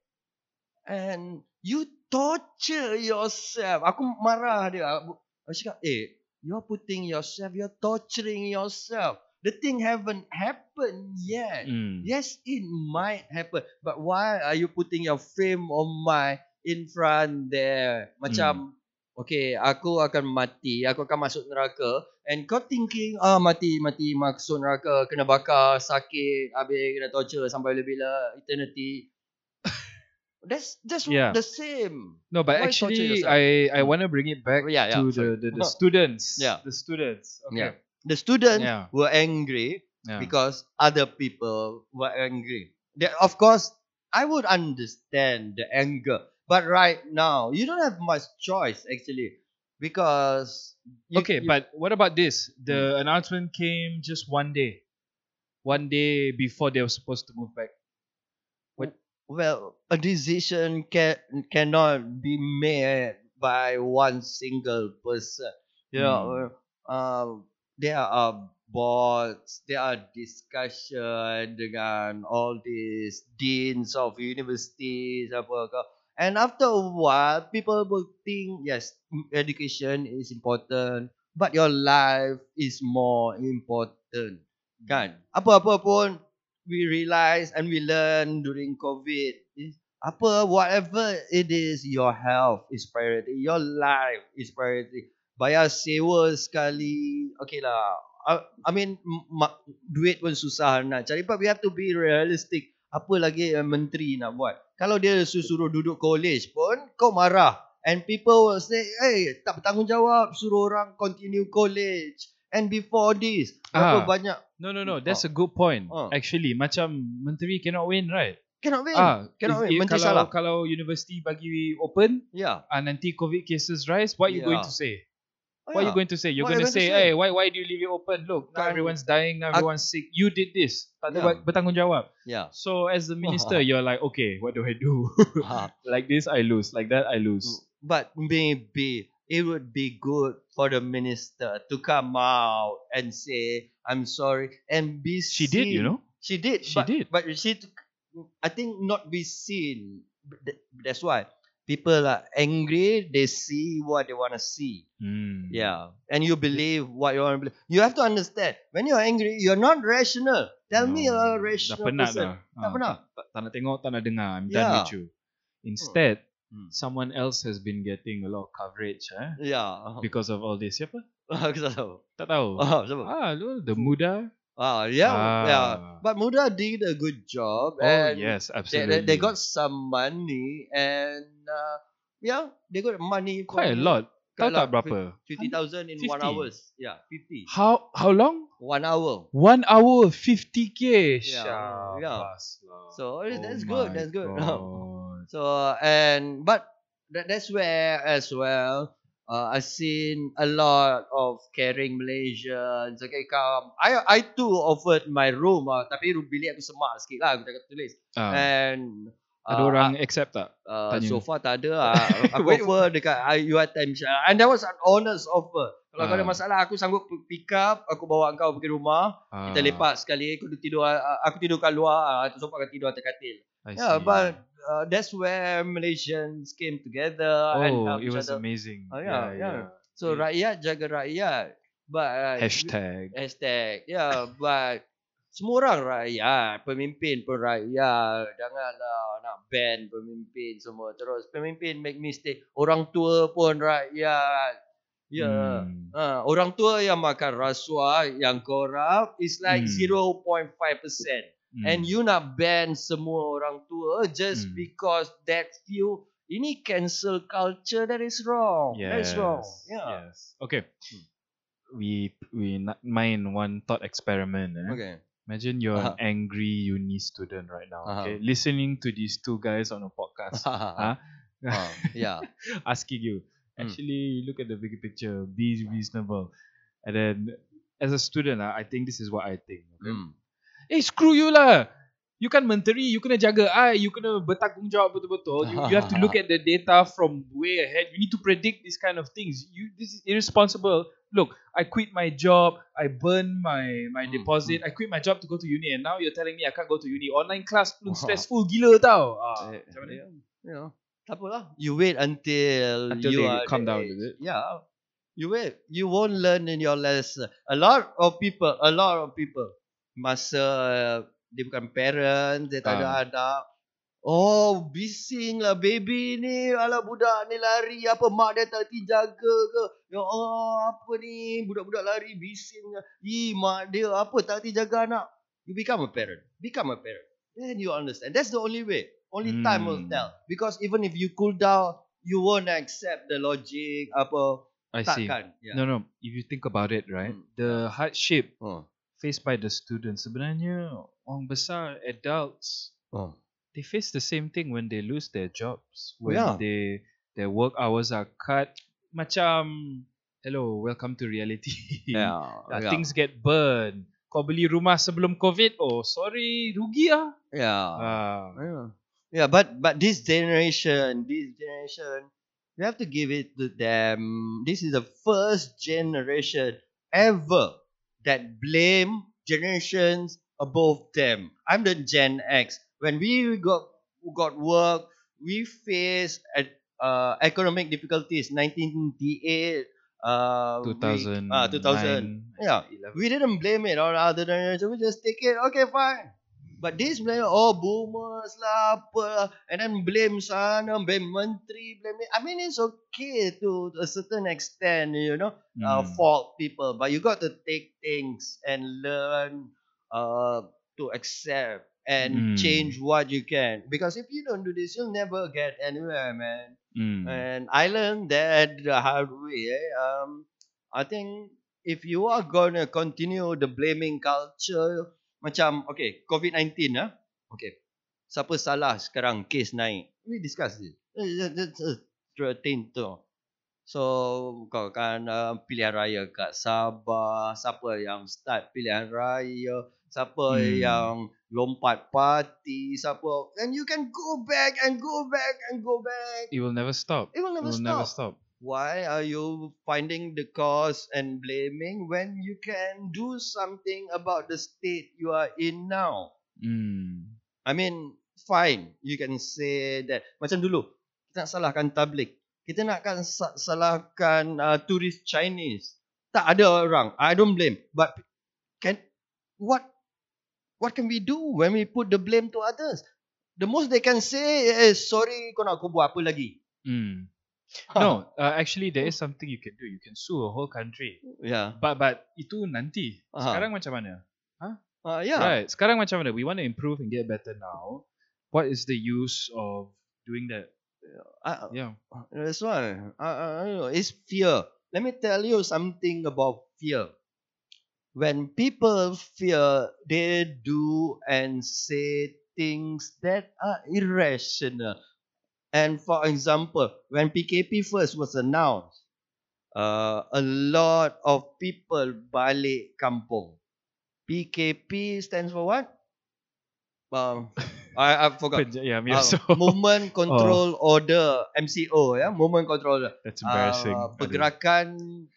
And you torture yourself. Aku marah dia. Aku cakap, eh, you're putting yourself, you're torturing yourself. The thing haven't happened yet. Hmm. Yes, it might happen. But why are you putting your fame on my in front there? Macam, okay, aku akan mati, aku akan masuk neraka. And kau thinking, ah mati, mati, masuk neraka, kena bakar, sakit, habis kena torture sampai bila eternity. That's that's Yeah. the same. No, but Why actually. I I want to bring it back yeah, yeah, to the, the, the students. Yeah. The students. Yeah. The students Yeah. were angry Yeah. because other people were angry. They, of course, I would understand the anger, but right now you don't have much choice actually because you, okay, you- but what about this? The announcement came just one day. One day before they were supposed to move back. well, a decision can cannot be made by one single person. You know, uh, there are boards, there are discussion dengan all these deans of universities apa ke. And after a while, people will think, yes, education is important, but your life is more important. Kan? Apa-apa pun, we realize and we learn during COVID, apa, whatever it is, your health is priority, your life is priority. Bayar sewa sekali, okay lah. I, I mean, ma- duit pun susah nak cari, but we have to be realistic. Apa lagi yang menteri nak buat? Kalau dia suruh duduk college pun, kau marah. And people will say, hey, tak bertanggungjawab suruh orang continue college. And before this, berapa Ah. banyak No, no, no. That's a good point. Ah. Actually, macam menteri cannot win, right? cannot win. Ah, cannot win. Menteri kalau, salah. Kalau university bagi open, Yeah. ah, nanti COVID cases rise, what you going Yeah. to say? Oh, What yeah. you going to say? You're going to going to say, say? hey, why why do you leave it open? Look, now everyone's dying, now everyone's sick. You did this. Tak ada Yeah. bertanggungjawab. Yeah. So as the minister, you're like, okay, what do I do? Like this, I lose. Like that, I lose. Mm. But maybe it would be good for the minister to come out and say, I'm sorry, and be She did, you know. She did. She but, did. But she, took- I think not be seen. That's why people are angry. They see what they want to see. Hmm. Yeah. And you believe what you want to believe. You have to understand. When you're angry, you're not rational. Tell me a Dah rational penat person. dah. Tak Ah, pernah. Tak, tak nak tengok, tak nak dengar. I'm done Yeah. with you. Instead, Hmm. someone else has been getting a lot of coverage eh, Yeah. because of all this. Siapa? Aku tak tahu. Tak tahu. Oh, siapa? Ah, lu, the Muda. Ah, yeah, yeah. Ah. But Muda did a good job. Oh, and yes, absolutely. they, they got some money and uh, yeah, they got money. quite a lot. Tahu a tak berapa? Fifty thousand in one 50. hours. Yeah, fifty. How how long? One hour. One hour, 50k. Yeah, yeah. lah. So Oh that's good. That's good. God. So and but that, that's where as well. Uh, I've seen a lot of caring Malaysians. Okay, come. I I too offered my room. Uh, tapi room bilik aku semak sikit lah. Aku tak tulis. Ah, And ada uh, orang accept tak? Uh, Tanya. so far tak ada lah. Aku Wait. offer dekat UiTM. And that was an honest offer. Kalau kau ada Ah. masalah, aku sanggup pick up. Aku bawa kau pergi rumah. Kita Ah, lepak sekali. Aku tidur, uh, aku tidur kat luar. Uh, so akan tidur atas katil. I Yeah, see. but uh, that's where Malaysians came together. and Oh, it was other. amazing. Oh, yeah, yeah. So Yeah. rakyat jaga rakyat. But uh, Hashtag. Hashtag. Yeah, but semua orang rakyat, pemimpin pun rakyat. Janganlah nak ban pemimpin semua. Terus pemimpin make mistake. Orang tua pun rakyat. Ya. Hmm. Uh, orang tua yang makan rasuah, yang korup is like Hmm. 0.5%. Hmm. And you nak ban semua orang tua just Hmm. because that few ini cancel culture that is wrong. That is wrong. Yes, Yeah. Yes. Okay. Hmm. We we na- mind one thought experiment. Eh? Okay. Imagine you're Uh-huh. an angry uni student right now. Uh-huh. Okay, listening to these two guys on a podcast, Ah, yeah. asking you. Hmm. Actually, look at the bigger picture. Be reasonable. And then, as a student, ah, I think this is what I think. Okay? Hmm. Eh, screw you lah. You kan menteri, you kena jaga I, you kena bertanggungjawab betul-betul. You, you have to look at the data from way ahead. You need to predict these kind of things. You this is irresponsible. Look, I quit my job, I burn my my Hmm, deposit, I quit my job to go to uni and now you're telling me I can't go to uni. Online class pun stressful gila tau. Ah, Eh, macam mana? yeah, you know, tak apalah. You wait until, Until you are calm down, is it? Yeah. You wait. You won't learn in your lesson. A lot of people, a lot of people, masa uh, dia bukan parent, dia tak ada Ah. anak. Oh, bising lah baby ni. Alah budak ni lari. Apa mak dia tak jaga ke? Ya Allah, apa ni? Budak-budak lari bising. Ih, mak dia apa tak jaga anak? You become a parent. Become a parent. Then you understand. That's the only way. Only time will Hmm. tell. Because even if you cool down, you won't accept the logic apa I see. Yeah. No, no. If you think about it, right, Hmm. the hardship Oh. faced by the students sebenarnya orang besar, adults, Oh. they face the same thing when they lose their jobs. When yeah. they their work hours are cut. Macam hello, welcome to reality. Yeah. Uh, yeah. Things get burned. Kau beli rumah sebelum COVID, oh sorry, rugi ah. Yeah. Ah. Yeah. Yeah, but but this generation, this generation, we have to give it to them. This is the first generation ever that blame generations above them. I'm the Gen X. When we got got work, we face at uh, economic difficulties. 1998, uh, we- 2000. ah, 2000. Yeah. We didn't blame it on other generation. We just take it. Okay, fine. But this blame, oh, boomers lah, apa lah. And then blame sana, blame menteri, blame. I mean, it's okay to a certain extent, you know, uh, Mm. fault people. But you got to take things and learn uh, to accept and Mm. change what you can. Because if you don't do this, you'll never get anywhere, man. Mm. And I learned that the hard way. Eh? Um, I think if you are gonna continue the blaming culture, macam okay, COVID-19 ah, okay, siapa salah sekarang kes naik? We discuss it. Eh, thing tu. So kau kan uh, pilihan raya kat Sabah, siapa yang start pilihan raya, siapa Hmm. yang lompat parti, siapa and you can go back and go back and go back. It will never stop. It will It never will stop. never stop. Why are you finding the cause and blaming when you can do something about the state you are in now? Mm. I mean, fine, you can say that. Macam dulu, kita nak salahkan tablik. Kita nakkan sa- salahkan uh, tourist Chinese. Tak ada orang. I don't blame. But can what what can we do when we put the blame to others? The most they can say is sorry, kau nak aku buat apa lagi? Mm. No, uh, actually there is something you can do. You can sue a whole country. yeah. But but itu nanti. Aha. Sekarang macam mana? Uh, yeah. Right. Sekarang macam mana? We want to improve and get better now. What is the use of doing that? I, Yeah. That's why. Don't know. It's fear. Let me tell you something about fear. When people fear, they do and say things that are irrational. And for example, when PKP first was announced, uh, a lot of people balik kampung. PKP stands for what? Um, I, I forgot. Yeah, Uh, yeah. So Movement Control Order MCO ya Movement Control Order that's embarrassing. uh, Aduh. pergerakan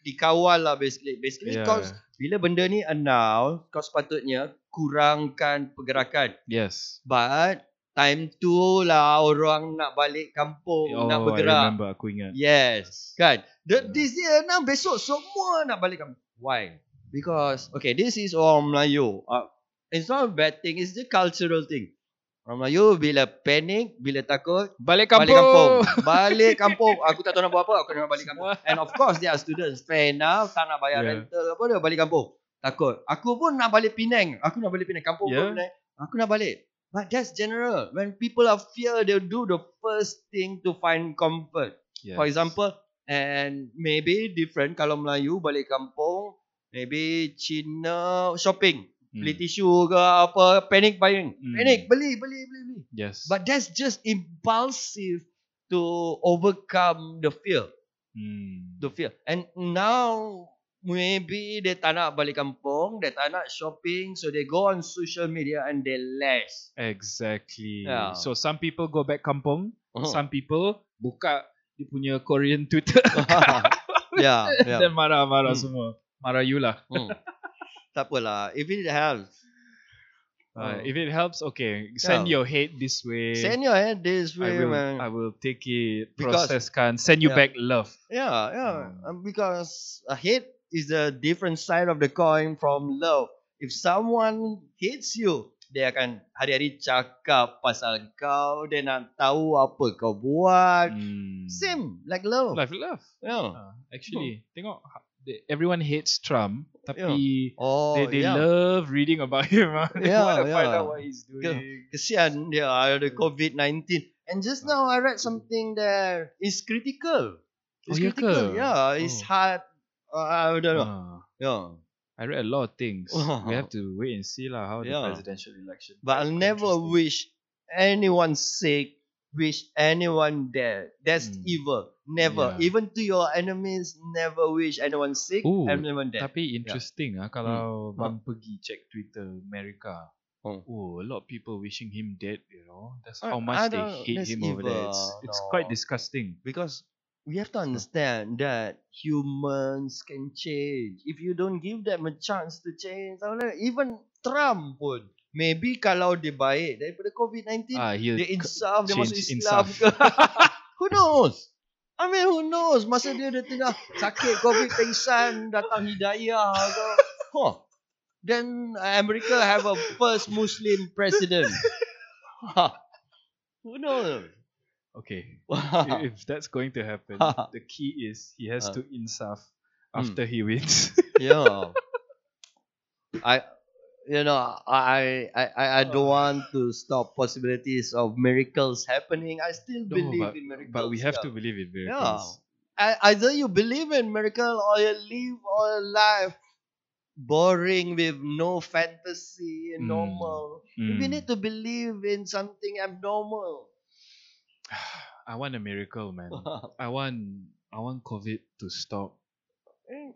dikawal lah basically basically Yeah. kau bila benda ni announce kau sepatutnya kurangkan pergerakan Yes. but time tu lah orang nak balik kampung Oh, nak I bergerak remember. Aku ingat. yes kan The, Yeah. this year now besok semua nak balik kampung why because okay this is orang Melayu uh, it's not a bad thing it's the cultural thing orang Melayu bila panik bila takut Balik Balik kampung. kampung. Balik kampung. Aku tak tahu nak buat apa. Aku nak balik kampung. And of course, they are students. Fair enough. Tak nak bayar Yeah. rental. Apa dia balik kampung. Takut. Aku pun nak balik Penang. Aku nak balik Penang. Kampung Yeah. pun Penang. Aku nak balik. But that's general. When people are fear, they'll do the first thing to find comfort. Yes. For example, and maybe different kalau Melayu balik kampung, maybe Cina shopping. Mm. Beli tisu ke apa, panic buying. Hmm. Panic, beli, beli, beli, beli. Yes. But that's just impulsive to overcome the fear. Mm. The fear. And now maybe they tak nak balik kampung, they tak nak shopping, so they go on social media and they less. Exactly. Yeah. So some people go back kampung. Oh. Some people buka dia punya Korean Twitter. yeah, yeah. Dan marah-marah Hmm. semua. Marah you lah. Hmm. tak apalah. If it helps, Uh, Oh. if it helps, okay. Send Yeah. your hate this way. send your head this I way, will, man. I will take it, Because- processkan, send you Yeah. back love. Yeah, yeah. Um, because a hate is a different side of the coin from love. If someone hates you, dia akan hari-hari cakap pasal kau, dia nak tahu apa kau buat. Mm. Same like love. Love, love. Yeah. Uh, actually, tengok ha- they- everyone hates Trump, tapi Oh, they, they yeah. love reading about him. ah. they Yeah, want to find yeah. out what he's doing. Kesian dia ada COVID-19. And just now I read something that is critical. It's Oh, ya critical. ke? Yeah, it's Oh. hard. Uh, I don't know. Ah, Yeah. I read a lot of things. We have to wait and see lah how Yeah. the presidential election. But I'll never interesting. wish anyone sick, wish anyone dead. That's Hmm. evil. Never. Yeah. Even to your enemies, never wish anyone sick, Ooh, anyone dead. Tapi interesting ah kalau Hmm. bang pergi check Twitter America. Oh. Oh, a lot of people wishing him dead. You know, that's I- how much I they don't- hate that's him over there. It's, evil, it's no. quite disgusting. Because we have to understand that humans can change. If you don't give them a chance to change, even Trump pun maybe kalau dia baik daripada COVID-19, Ah, he'll dia insaf, dia masuk Islam insaf. ke. who knows? I mean, who knows? Masa dia dah tengah sakit COVID pengsan, datang hidayah ke. Huh. Then America have a first Muslim president. Who knows? Okay. If that's going to happen, the key is he has Ah. to insaf Hmm. after he wins. yeah. I you know I I I I don't want to stop possibilities of miracles happening. I still No, believe but, in miracles. but we have yeah. to believe in Yeah. miracles. I, either you believe in miracle or you live a life boring with no fantasy and Mm. normal. If you Mm. need to believe in something abnormal. I want a miracle, man. I want I want COVID to stop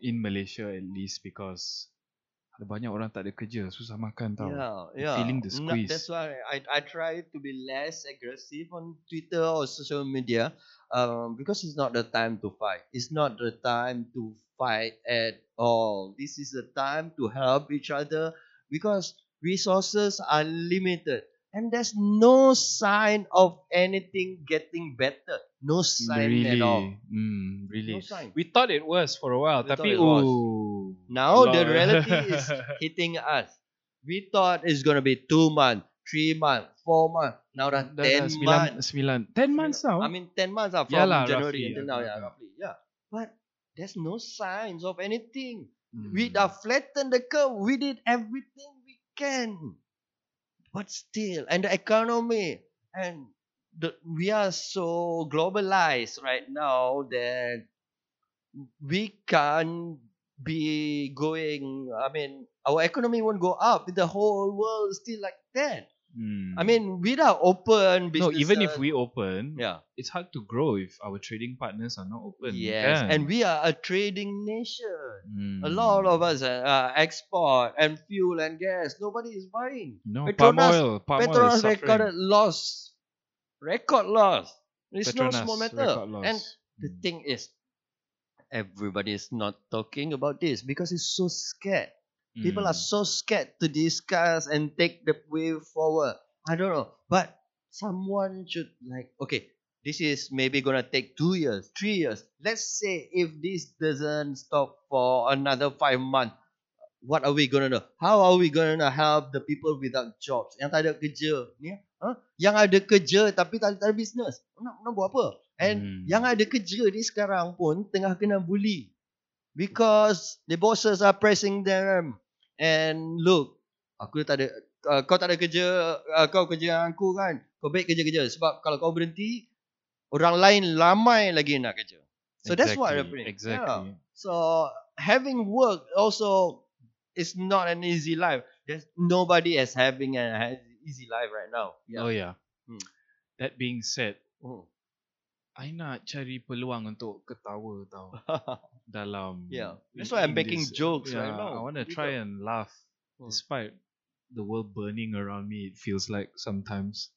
in Malaysia at least because ada banyak orang tak ada kerja, susah makan tau. Yeah, yeah. feeling the squeeze. that's why I I try to be less aggressive on Twitter or social media, um, because it's not the time to fight. It's not the time to fight at all. This is the time to help each other because resources are limited. And there's no sign of anything getting better. No sign really, at all. Mm, really. No sign. We thought it was for a while, We tapi was. ooh. Now the reality is hitting us. We thought it's gonna be two months, three months, four months. Now dah ten sembilan, months. sembilan, ten months now. I mean ten months are from January roughly, until yeah, now, yeah, roughly, yeah. But there's no signs of anything. Mm. We have flattened the curve. We did everything we can, but still, and the economy and the we are so globalized right now that we can't be going. I mean, our economy won't go up the whole world is still like that. Mm. I mean, we are open no, even if we open, yeah. it's hard to grow if our trading partners are not open. Yes, kan? and we are a trading nation. Mm. A lot of us uh, uh, export and fuel and gas. Nobody is buying. no Petronas- palm oil, palm oil Petronas suffering. recorded loss, record loss. It's no small matter. And the Mm. thing is, everybody is not talking about this because it's so scared. People are Mm. so scared to discuss and take the way forward. I don't know, but someone should like okay. This is maybe gonna take two years, three years. Let's say if this doesn't stop for another five months, what are we gonna do? How are we gonna help the people without jobs? Yang tak ada kerja ni, huh? Yang ada kerja tapi tak ada, tak ada business. Nak, nak buat apa? And Hmm. yang ada kerja ni sekarang pun tengah kena bully because the bosses are pressing them. And look, aku tak ada uh, kau tak ada kerja, uh, kau kerja dengan aku kan. Kau baik kerja-kerja sebab kalau kau berhenti orang lain ramai lagi nak kerja. So that's what Exactly, happening. Exactly. Yeah. So having work also is not an easy life. There's nobody is having an easy life right now. Oh yeah. Hmm. That being said, Oh. I nak cari peluang untuk ketawa tau dalam Yeah. That's why I'm in making this- jokes right yeah, now. I want to try and laugh Hmm. despite the world burning around me. It feels like sometimes,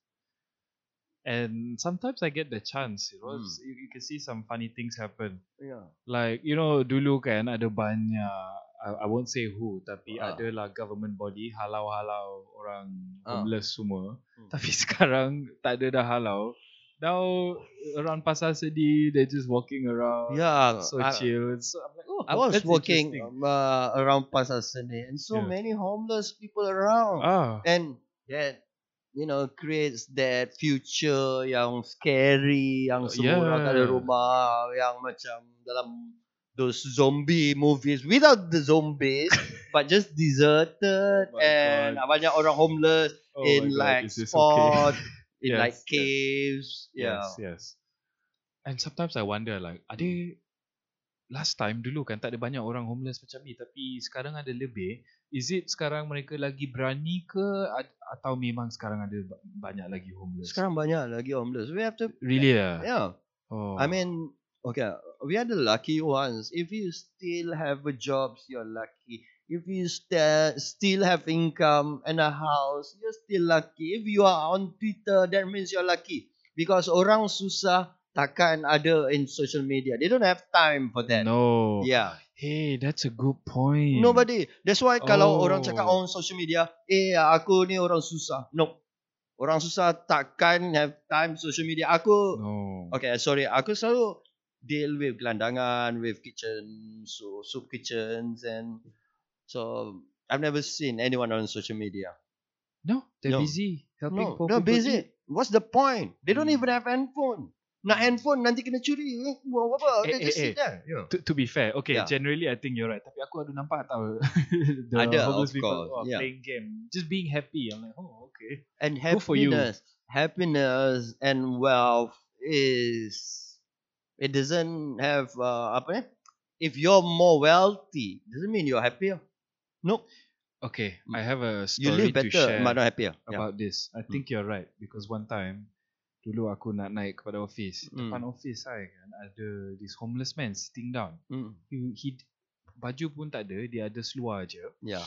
and sometimes I get the chance. You know, Hmm. you, you can see some funny things happen. yeah. Like you know, dulu kan ada banyak. I, I won't say who, tapi Ah. adalah government body halau-halau orang Ah. homeless semua. Hmm. Tapi sekarang tak ada dah halau. Now around pasar sedih, they're just walking around. Yeah. so I- chill. So I'm like, oh, I was walking uh, around Pasar Seni and so Yeah. many homeless people around. Ah, And that, you know, creates that future yang scary, yang Oh, semua orang tak ada yeah. rumah, yang macam dalam those zombie movies without the zombies, but just deserted My and banyak orang homeless oh in my God, like spot, okay? in like Yes, yes. caves. Yeah. Yes, yes. And sometimes I wonder like, ada last time dulu kan tak ada banyak orang homeless macam ni tapi sekarang ada lebih. Is it sekarang mereka lagi berani ke atau memang sekarang ada ba- banyak lagi homeless? Sekarang banyak lagi homeless. We have to really ah? Yeah. Oh. I mean, okay, we are the lucky ones. If you still have a job, you're lucky. If you st- still have income and a house, you're still lucky. If you are on Twitter, that means you're lucky. Because orang susah takkan ada in social media. They don't have time for that. No. Yeah. Hey, that's a good point. Nobody. That's why kalau Oh. orang cakap on social media, eh aku ni orang susah. No. Orang susah takkan have time social media. Aku No. Okay, sorry. Aku selalu deal with gelandangan, with kitchen, so soup kitchens and so I've never seen anyone on social media. No, they're No. busy helping people. No, poor they're people busy. eat. What's the point? They don't Hmm. even have handphone. Nak handphone nanti kena curi. Eh, Buat apa? Eh, just eh, sit there. Yeah. To, to be fair, okay, Yeah. generally I think you're right. Tapi aku ada nampak tau the Ada, homeless of people course, oh, yeah. playing game, just being happy. I'm like, oh, okay. And Good for you. happiness, happiness and wealth is it doesn't have uh, apa ni? If you're more wealthy, doesn't mean you're happier. Nope. Okay, I have a You story live to better, share but not happier. Yeah. about this. I think you're right because one time dulu aku nak naik kepada office. Hmm. Depan office saya kan ada this homeless man sitting down. Mm. He, he baju pun tak ada, dia ada seluar je. Yeah.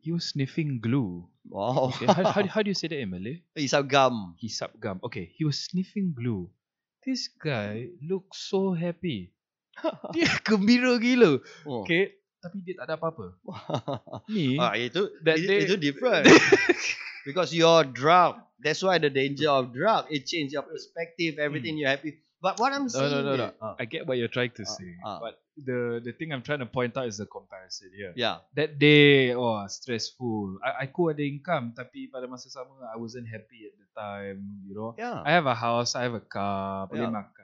He was sniffing glue. Wow. Okay, how, how, how do you say that in Malay? Isap gum. Hisap gum. Okay, he was sniffing glue. This guy looks so happy. Dia gembira gila. Oh. Okay, tapi dia tak ada apa-apa. Ni, ah, itu That itu, day- itu different. Because you're drunk. That's why the danger of drug. It changes your perspective, everything you're happy. But what I'm Hmm. no, saying no, no, no. is- ah, I get what you're trying to Ah, say. ah. But the the thing I'm trying to point out is the comparison here. yeah. That day, oh, stressful. I, aku ada income tapi pada masa sama I wasn't happy at the time, you know. Yeah. I have a house, I have a car, boleh Yeah. makan.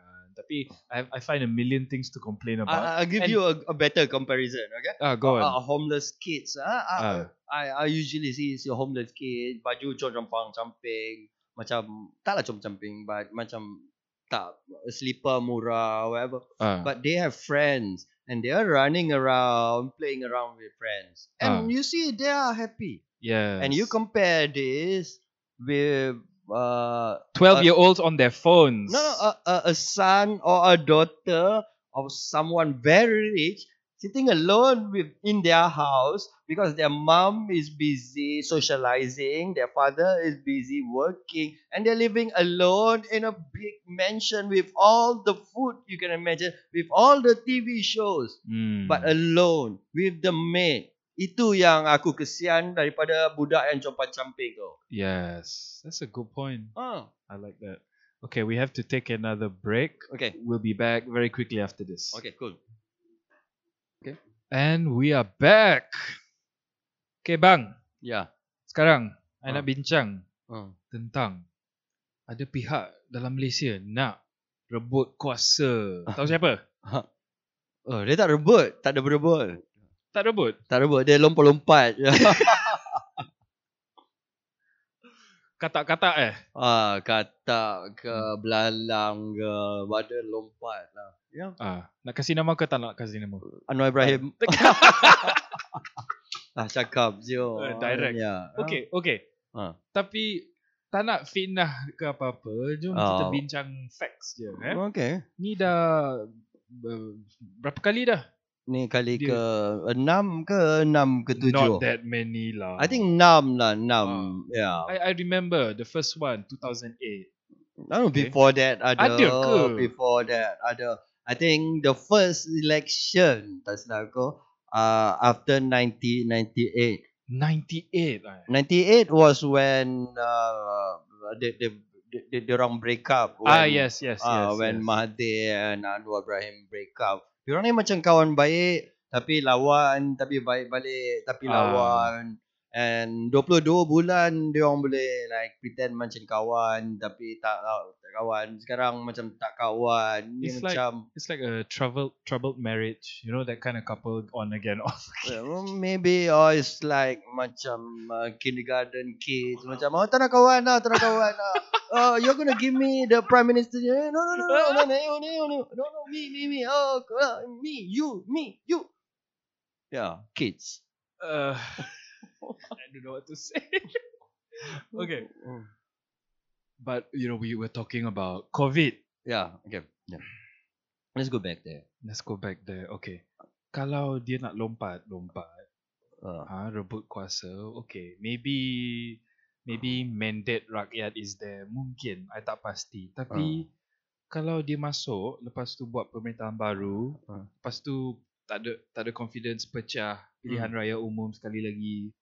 Tapi I I find a million things to complain about. I, I'll give And- you a, a better comparison, okay? ah, go on. Uh, homeless kids. Uh, uh, Ah. I, I usually see see homeless kid baju compang camping macam taklah compang camping but macam tak slipper murah whatever Ah. but they have friends and they are running around playing around with friends and Ah. you see they are happy Yeah. and you compare this with uh 12 uh, year olds on their phones. no, no a, a, son or a daughter of someone very rich sitting alone with in their house because their mom is busy socializing, their father is busy working, and they're living alone in a big mansion with all the food you can imagine, with all the TV shows, Hmm. but alone with the maid. Itu yang aku kesian daripada budak yang compang camping tu. yes, that's a good point. Ah, I like that. Okay, we have to take another break. okay. We'll be back very quickly after this. Okay, cool. And we are back. Okay, bang. Yeah. Sekarang I Ah. nak bincang Hmm. tentang ada pihak dalam Malaysia nak rebut kuasa. Tahu siapa? Oh, dia tak rebut, tak ada berebut. Tak rebut. Tak rebut, dia lompat-lompat. Kata-kata eh. ah, kata ke belalang ke, ada lompat lah. Ya. Ah, nak kasih nama ke tak nak kasih nama? Anwar Ibrahim. ah, cakap je. Eh, direct. Ya. Okay, okay. Ah. Tapi tak nak fitnah ke apa-apa. Jom kita Oh. bincang facts je. Eh? Okay. Ni dah ber- berapa kali dah? Ni kali Dia- ke enam ke enam ke Not tujuh? that many lah. I think enam lah, enam. Ya. I, I remember the first one 2008. No, Okay. before that ada. Ada ke? Before that ada. I think the first election, tak silap aku, uh, after 1998. 98 lah. 98 was when uh, they, they, they, they orang break up. When, ah yes yes uh, yes. when yes. Mahathir and Anwar Ibrahim break up. Diorang ni macam kawan baik tapi lawan tapi baik balik tapi Ah. lawan. And 22 bulan dia orang boleh like pretend macam kawan tapi tak tak kawan. Sekarang macam tak kawan. Ni It's like- macam It's like a troubled troubled marriage. You know that kind of couple on again off. uh, maybe or it's like macam uh, kindergarten kids macam oh tak nak kawan lah, tak nak kawan lah. Oh, you're gonna give me the prime minister. Eh, No, no, no, no, no, no, no, no, no, no, no, me, me, me. Oh, uh, me, you, me, you. Yeah, kids. Uh, I don't know what to say. okay, Mm. but you know we were talking about COVID. Yeah, okay. Yeah. Let's go back there. Let's go back there. Okay. Kalau dia nak lompat, lompat, Uh, ha, rebut kuasa, okay. Maybe maybe mandate rakyat is there. Mungkin, I tak pasti. Tapi kalau dia masuk lepas tu buat pemerintahan baru, Ha. lepas tu tak ada tak ada confidence pecah pilihan raya umum sekali lagi.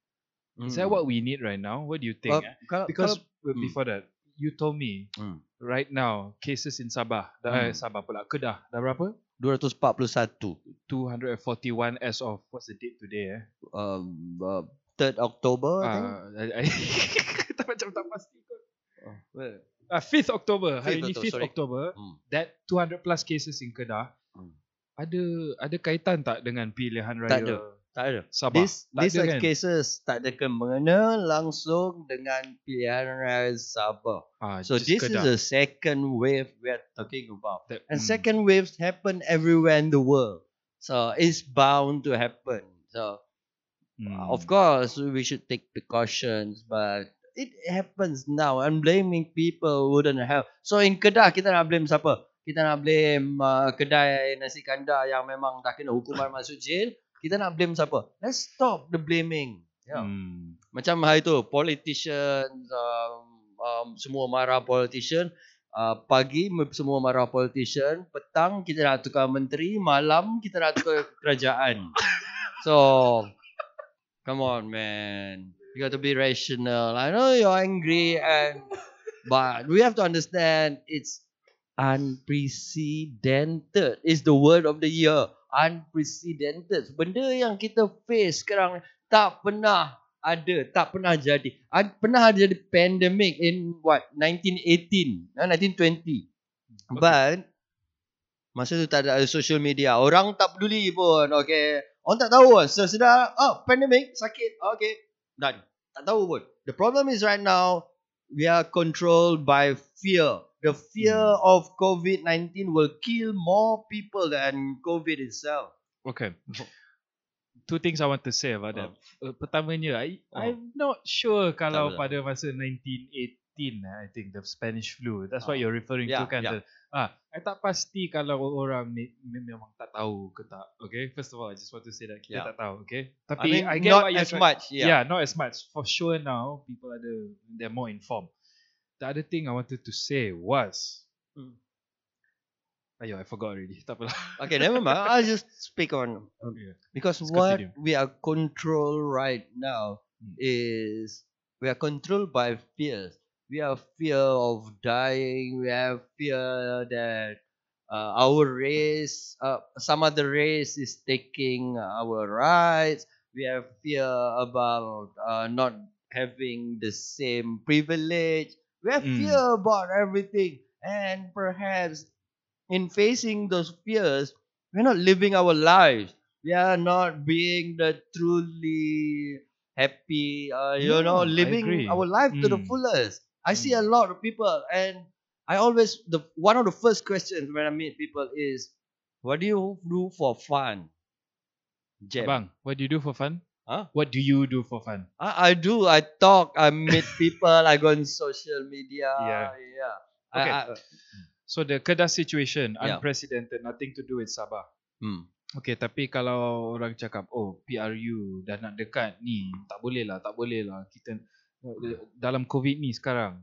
Is that what we need right now? What do you think? Eh? kalau, Because kalau, uh, Hmm. before that, you told me Hmm. right now cases in Sabah, dah, eh, Hmm. Sabah pula, Kedah, dah berapa? 241 241 as of what's the date today eh? um, uh, 3rd October I think. Uh, I, I tak macam tak pasti kot. Oh, well, Uh, 5th October, hari 5th ni October, 5th sorry. October, Hmm. that 200 plus cases in Kedah, Hmm. ada ada kaitan tak dengan pilihan raya Tak ada. Tak ada. Sabah? This tak these ada are kan? cases tak ada kemengena langsung dengan pilihan raya Sabah. Ah, So this Kedah. is the second wave we are talking about. That- And hmm. second waves happen everywhere in the world. So it's bound to happen. So Hmm. of course we should take precautions but it happens now and blaming people wouldn't help. So in Kedah kita nak blame siapa? Kita nak blame uh, kedai nasi kandar yang memang dah kena hukuman masuk jail. Kita nak blame siapa? Let's stop the blaming. Yeah. Hmm. Macam hari tu politicians um, um, semua marah politician uh, pagi semua marah politician petang kita nak tukar menteri malam kita nak tukar kerajaan so come on man you got to be rational i know you're angry and but we have to understand it's unprecedented is the word of the year unprecedented. Benda yang kita face sekarang tak pernah ada tak pernah jadi. Ad, pernah ada jadi pandemic in what 1918 uh, 1920 but masa tu tak ada social media. Orang tak peduli pun okay. Orang tak tahu pun. Sedar oh pandemic sakit. Okay. Done. Tak tahu pun. The problem is right now we are controlled by fear the fear Hmm. of covid-19 will kill more people than covid itself Okay. Two things I want to say about that. Uh, pertamanya, I, Oh. I'm not sure kalau pada masa 1918, I think the Spanish flu. That's what Ah. you're referring to Yeah, kan? yeah. The- Ah, I tak pasti kalau orang me- me- memang tak tahu ke tak. Okay, first of all, I just want to say that kita Yeah. tak tahu. Okay, I tapi mean I, get not what as much Yeah. yeah, not as much. For sure now, people ada they're more informed. The other thing I wanted to say was, Hmm. ayo, I forgot already. Tak okay never mind i'll just speak on Okay. Because Let's what continue. we are controlled right now Hmm. is we are controlled by fears. We have fear of dying. We have fear that uh, our race, uh, some other race is taking our rights. We have fear about uh, not having the same privilege. We have Mm. fear about everything. And perhaps in facing those fears, we're not living our lives. We are not being the truly happy, uh, you know, living our life to the Mm. fullest. I see a Mm. lot of people, and I always the one of the first questions when I meet people is, "What do you do for fun?" Jam. Abang, what do you do for fun? Huh? What do you do for fun? I, I do. I talk. I meet people. I go on social media. Yeah. yeah. Okay. I, I, So the Kedah situation, Yeah. unprecedented, nothing to do with Sabah. hmm. Okay, tapi kalau orang cakap, oh PRU dah nak dekat ni, tak boleh lah, tak boleh lah. Kita dalam COVID ni sekarang,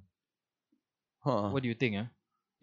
Huh. what do you think? Eh?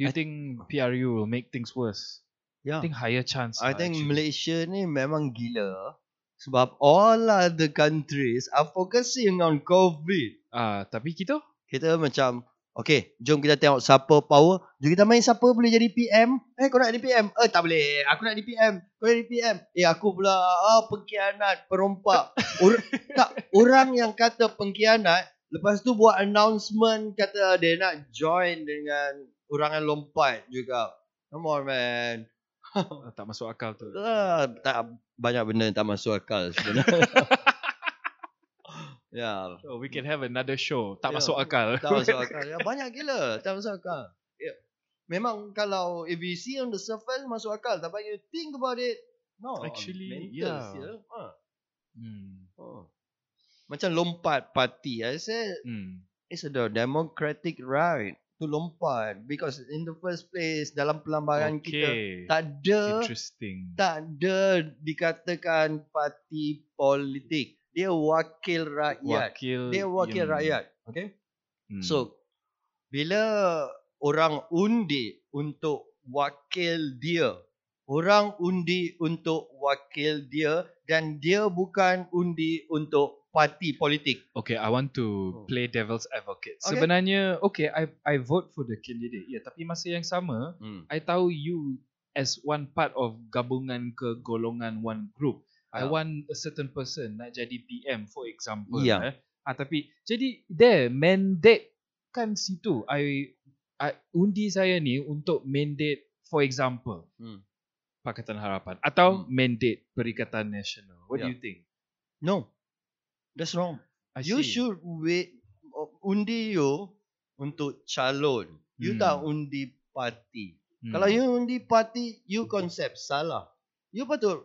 Do you I- think PRU will make things worse? Yeah. I think higher chance. I lah, think actually. Malaysia ni memang gila sebab all other countries are focusing on COVID. Ah, tapi kita Kita macam Okay, jom kita tengok siapa power. Jom kita main siapa boleh jadi PM. Eh, kau nak jadi PM? Eh, tak boleh. Aku nak jadi PM. Kau jadi PM. Eh, aku pula ah, pengkhianat, perompak. Or, tak, orang yang kata pengkhianat, lepas tu buat announcement kata dia nak join dengan orang yang lompat juga. Come on, man. tak masuk akal tu. Ah, tak banyak benda yang tak masuk akal sebenarnya. ya, So we can have another show. Tak Yeah. masuk akal. tak masuk akal. Ya, banyak gila, tak masuk akal. Ya. Memang kalau if you see on the surface masuk akal, tapi you think about it, no. Actually, mental yeah. Ha. Hmm. Oh. Macam lompat parti. I said Hmm. it's a democratic right to lompat because in the first place dalam perlembagaan kita Okay. tak ada Interesting. tak ada dikatakan parti politik. Dia wakil rakyat. Wakil. Dia wakil yang- rakyat. Okay? Hmm. So bila orang undi untuk wakil dia. Orang undi untuk wakil dia dan dia bukan undi untuk parti politik. Okay, I want to Oh. play devil's advocate. Okay. Sebenarnya, okay, I I vote for the candidate. Ya, yeah, tapi masa yang sama, Hmm. I tahu you as one part of gabungan ke golongan one group. I Ah. want a certain person nak jadi PM for example. Ya. Eh. Ah, tapi jadi there mandate kan situ. I, I undi saya ni untuk mandate for example Hmm. Pakatan Harapan atau Hmm. mandate Perikatan Nasional. What do Ya. you think? No. That's wrong. I You see. should wait undi you untuk calon. You Hmm. tak undi parti. Hmm. Kalau you undi parti, you konsep salah. You patut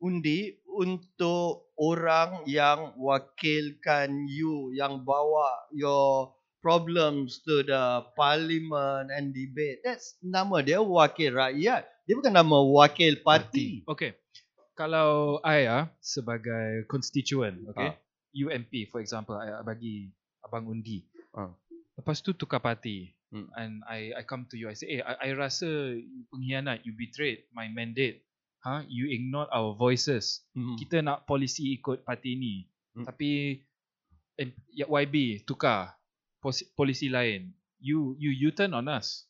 undi untuk orang yang wakilkan you, yang bawa your problems to the parliament and debate. That's nama dia wakil rakyat. Dia bukan nama wakil parti. Okay. Kalau I ah sebagai constituent, okay. Ah. UMP for example, I, I bagi abang undi. Ah. Lepas tu tukar parti. Hmm. And I I come to you I say, "Eh, I, I rasa you pengkhianat, you betrayed my mandate. Ha, you ignored our voices. Hmm. Kita nak polisi ikut parti ni. Hmm. Tapi eh, ya, YB tukar polisi lain. You you U-turn on us.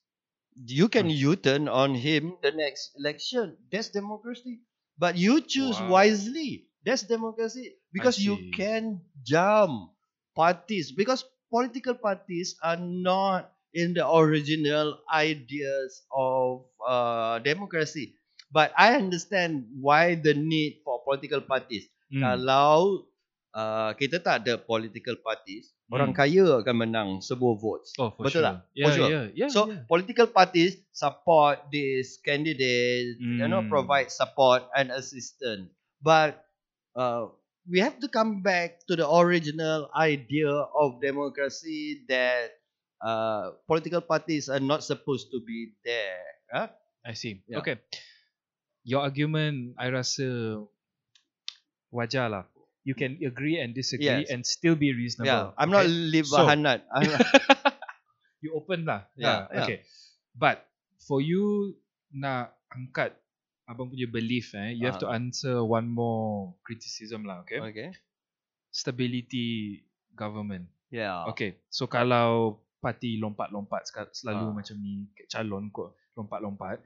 You can U-turn on him the next election. That's democracy. But you choose Wow. wisely. That's democracy. Because you can jump parties. Because political parties are not in the original ideas of uh, democracy. But I understand why the need for political parties. Hmm. Kalau uh, kita tak ada political parties, orang Hmm. kaya akan menang sebuah votes. Oh, for Betul sure. tak? Yeah, For sure. yeah, yeah. So yeah. political parties support this candidate, you know, provide support and assistance. But uh, we have to come back to the original idea of democracy that uh, political parties are not supposed to be there. Huh? I see. Yeah. Okay. Your argument, I rasa wajar lah. You can agree and disagree Yes. and still be reasonable. Yeah, I'm not okay? Liv So- Hanat. I'm You open lah. Yeah, Ah, yeah. Okay. But for you nak angkat abang punya belief eh, you have to Ah. answer one more criticism lah. Okay. okay. Stability government. Yeah. Okay. So kalau parti lompat-lompat selalu Ah. macam ni calon kok lompat-lompat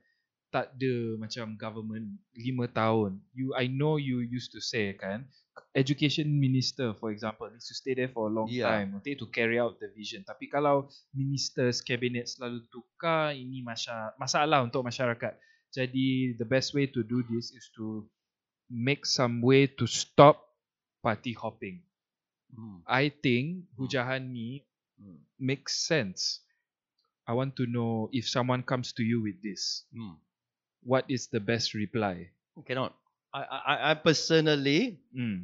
tak ada macam government lima tahun. You I know you used to say kan education minister for example needs to stay there for a long Yeah. time okay, to carry out the vision. Tapi kalau ministers cabinet selalu tukar ini masya- masalah untuk masyarakat. Jadi the best way to do this is to make some way to stop party hopping. Hmm. I think Hmm. hujahan ni Hmm. makes sense. I want to know if someone comes to you with this, what is the best reply? Cannot. I, I, I personally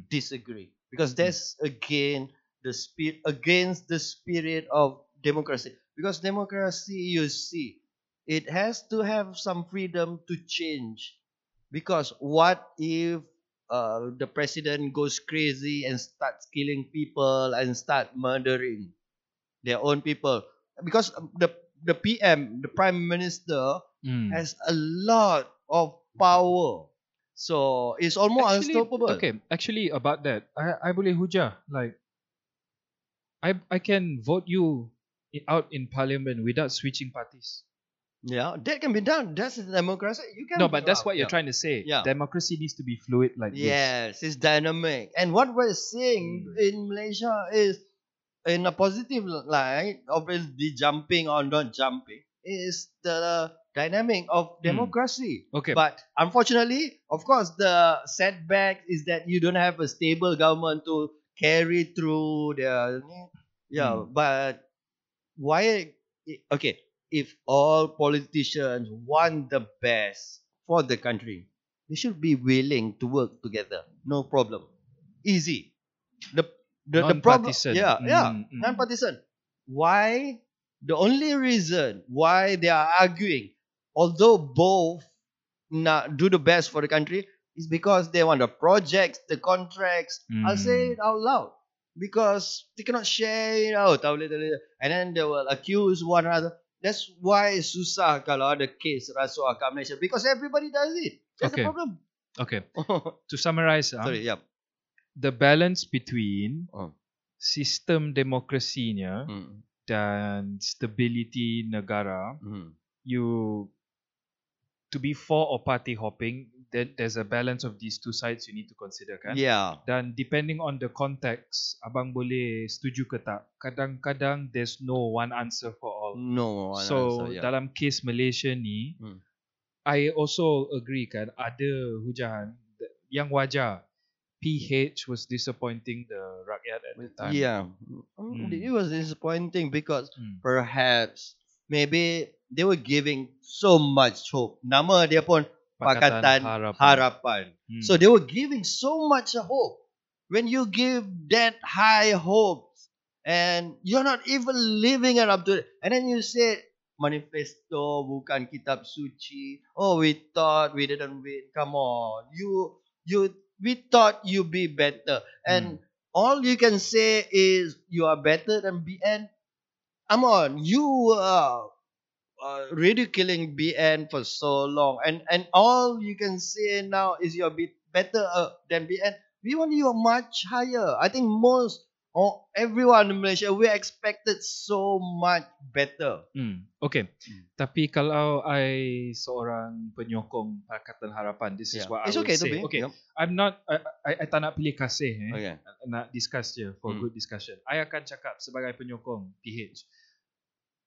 disagree because that's again the spirit against the spirit of democracy because democracy you see it has to have some freedom to change because what if uh, the president goes crazy and starts killing people and start murdering their own people because um, the the PM the prime minister Mm. has a lot of power so it's almost Actually, unstoppable Okay, actually about that, I I boleh hujah like I I can vote you out in parliament without switching parties. Yeah, that can be done. That's democracy. You can. No, but that's what you're yeah. trying to say. Yeah. Democracy needs to be fluid like this. Yes, it's dynamic. And what we're seeing Hmm. in Malaysia is, in a positive light, obviously jumping or not jumping, is the dynamic of Hmm. democracy. Okay. But unfortunately, of course, the setback is that you don't have a stable government to carry through the. Yeah, Hmm. but why? Okay, if all politicians want the best for the country, they should be willing to work together. No problem. Easy. The the, the problem. Yeah, yeah. Mm, mm. Non-partisan. Why? The only reason why they are arguing, although both not do the best for the country, is because they want the projects, the contracts. I'll say Mm. it out loud because they cannot share it out. And then they will accuse one another. That's why susah kalau ada case rasuah kat Malaysia because everybody does it. That's Okay. the problem. Okay. To summarize, ah, Sorry, yep. the balance between Oh. sistem demokrasinya Hmm. dan stability negara, Hmm. you to be for or party hopping, then there's a balance of these two sides you need to consider kan. Yeah. Dan depending on the context, abang boleh setuju ke tak? Kadang-kadang there's no one answer for all. No. so answer, yeah. dalam case Malaysia ni, Hmm. I also agree kan ada hujan yang wajar. PH was disappointing the rakyat at the time. Yeah. Hmm. It was disappointing because Hmm. perhaps maybe they were giving so much hope. Nama dia pun Pakatan Harapan. Harapan. Hmm. So they were giving so much hope. When you give that high hopes and you're not even living it up to it, and then you say manifesto bukan kitab suci. Oh, we thought we didn't win. Come on, you you we thought you'd be better, and all you can say is you are better than BN. Come on, you are uh, ridiculing BN for so long, and and all you can say now is you're a bit better uh, than BN. We want you much higher. I think most or everyone in Malaysia we expected so much better. Hmm. Okay. Hmm. Tapi kalau I seorang penyokong Pakatan Harapan, this is Yeah. what it's I okay would to say. Okay. Yep. I'm not I, I, I tak nak pilih kasih eh. Okay. Nak discuss je for Hmm. good discussion. I akan cakap sebagai penyokong PH.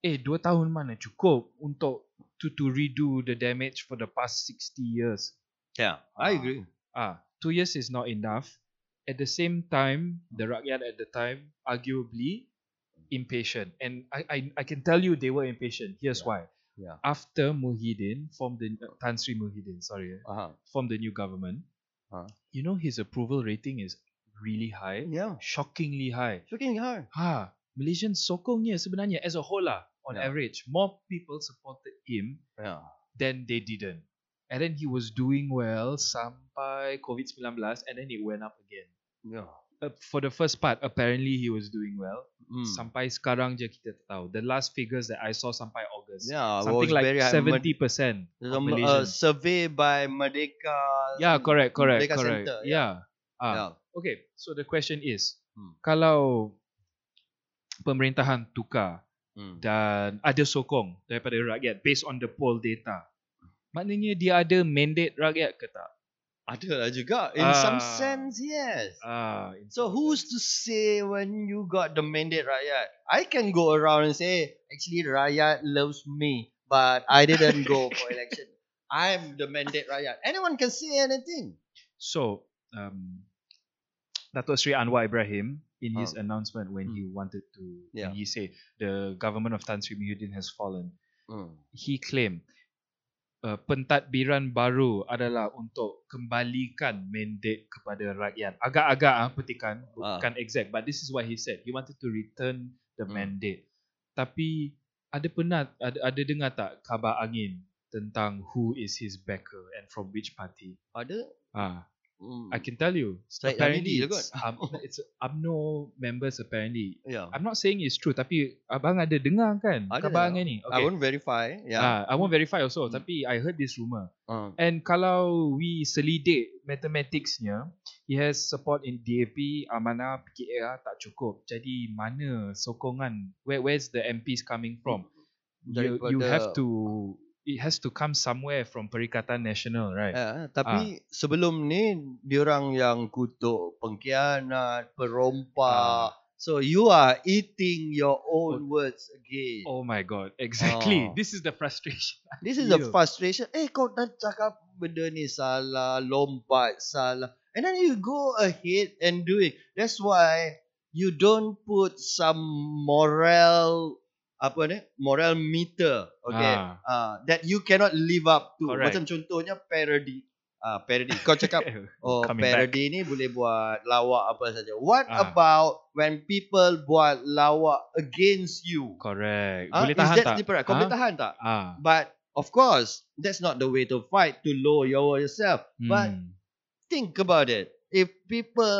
Eh, dua tahun mana cukup untuk to to redo the damage for the past 60 years? Yeah, Ah. I agree. Ah, two years is not enough. At the same time, the rakyat at the time arguably impatient, and I I, I can tell you they were impatient. Here's Yeah. why. Yeah. After Muhyiddin formed the Tan Sri Muhyiddin, sorry, eh, Uh-huh. formed the new government, Ah. you know his approval rating is really high, Yeah. shockingly high. Looking hard. Ha, Malaysian sokongnya sebenarnya as a whole lah, on Yeah. average, more people supported him Yeah. then they didn't. And then he was doing well sampai COVID-19 and then it went up again. Yeah. Uh, for the first part, apparently he was doing well. Mm. Sampai sekarang je kita tahu. The last figures that I saw sampai August. Yeah, Something like very high. 70% The of m- uh, survey by Merdeka. yeah, correct, correct, Merdeka correct. Center, yeah. Ah, Yeah. Okay, so the question is, Hmm. kalau pemerintahan tukar Mm. dan ada sokong daripada rakyat based on the poll data, maknanya dia ada mandate rakyat ke tak? Ada lah juga. In some Ah. sense, yes. Ah, So who's to say when you got the mandate rakyat? I can go around and say, actually rakyat loves me, but I didn't go for election. I'm the mandate rakyat. Anyone can say anything. So, um, Datuk Sri Anwar Ibrahim, in his Oh. announcement when he Hmm. wanted to, Yeah. he said the government of Tan Sri Muhyiddin has fallen, Mm. he claimed uh, pentadbiran baru adalah untuk kembalikan mandate kepada rakyat. Agak-agak ah petikan, Ah. bukan exact, but this is what he said. He wanted to return the Hmm. mandate. Tapi ada pernah ada, ada dengar tak kabar angin tentang who is his backer and from which party? Ada? Ah, Mm. I can tell you. Syed apparently Hamidi it's, um, it's UMNO members apparently. Yeah. I'm not saying it's true tapi abang ada dengar kan Ada. kabar angin ni? I won't verify. Yeah. Ah, I won't verify also Hmm. tapi I heard this rumor. Uh, And kalau we selidik mathematicsnya, he has support in DAP, Amanah, PKR tak cukup. Jadi mana sokongan? Where where's the MPs coming from? You, you Daripada- have to it has to come somewhere from Perikatan Nasional, right? Ya, tapi sebelum ni diorang yang kutuk pengkhianat, perompak. So you are eating your own words again. Oh my god, exactly. Oh. This is the frustration. This is the frustration. Eh kau dah cakap benda ni salah, lompat salah. And then you go ahead and do it. That's why you don't put some moral apa ni? Moral meter, okay? Ah. Ah, that you cannot live up to. Correct. Macam contohnya parody. Ah, parody. Kau cakap Oh, Coming back. parody ni boleh buat lawak apa saja. What Ah. about when people buat lawak against you? Correct. Ah, Boleh tahan tak? different? Kau Ah? boleh tahan tak? But of course, that's not the way to fight to lower your yourself. But Hmm. think about it. If people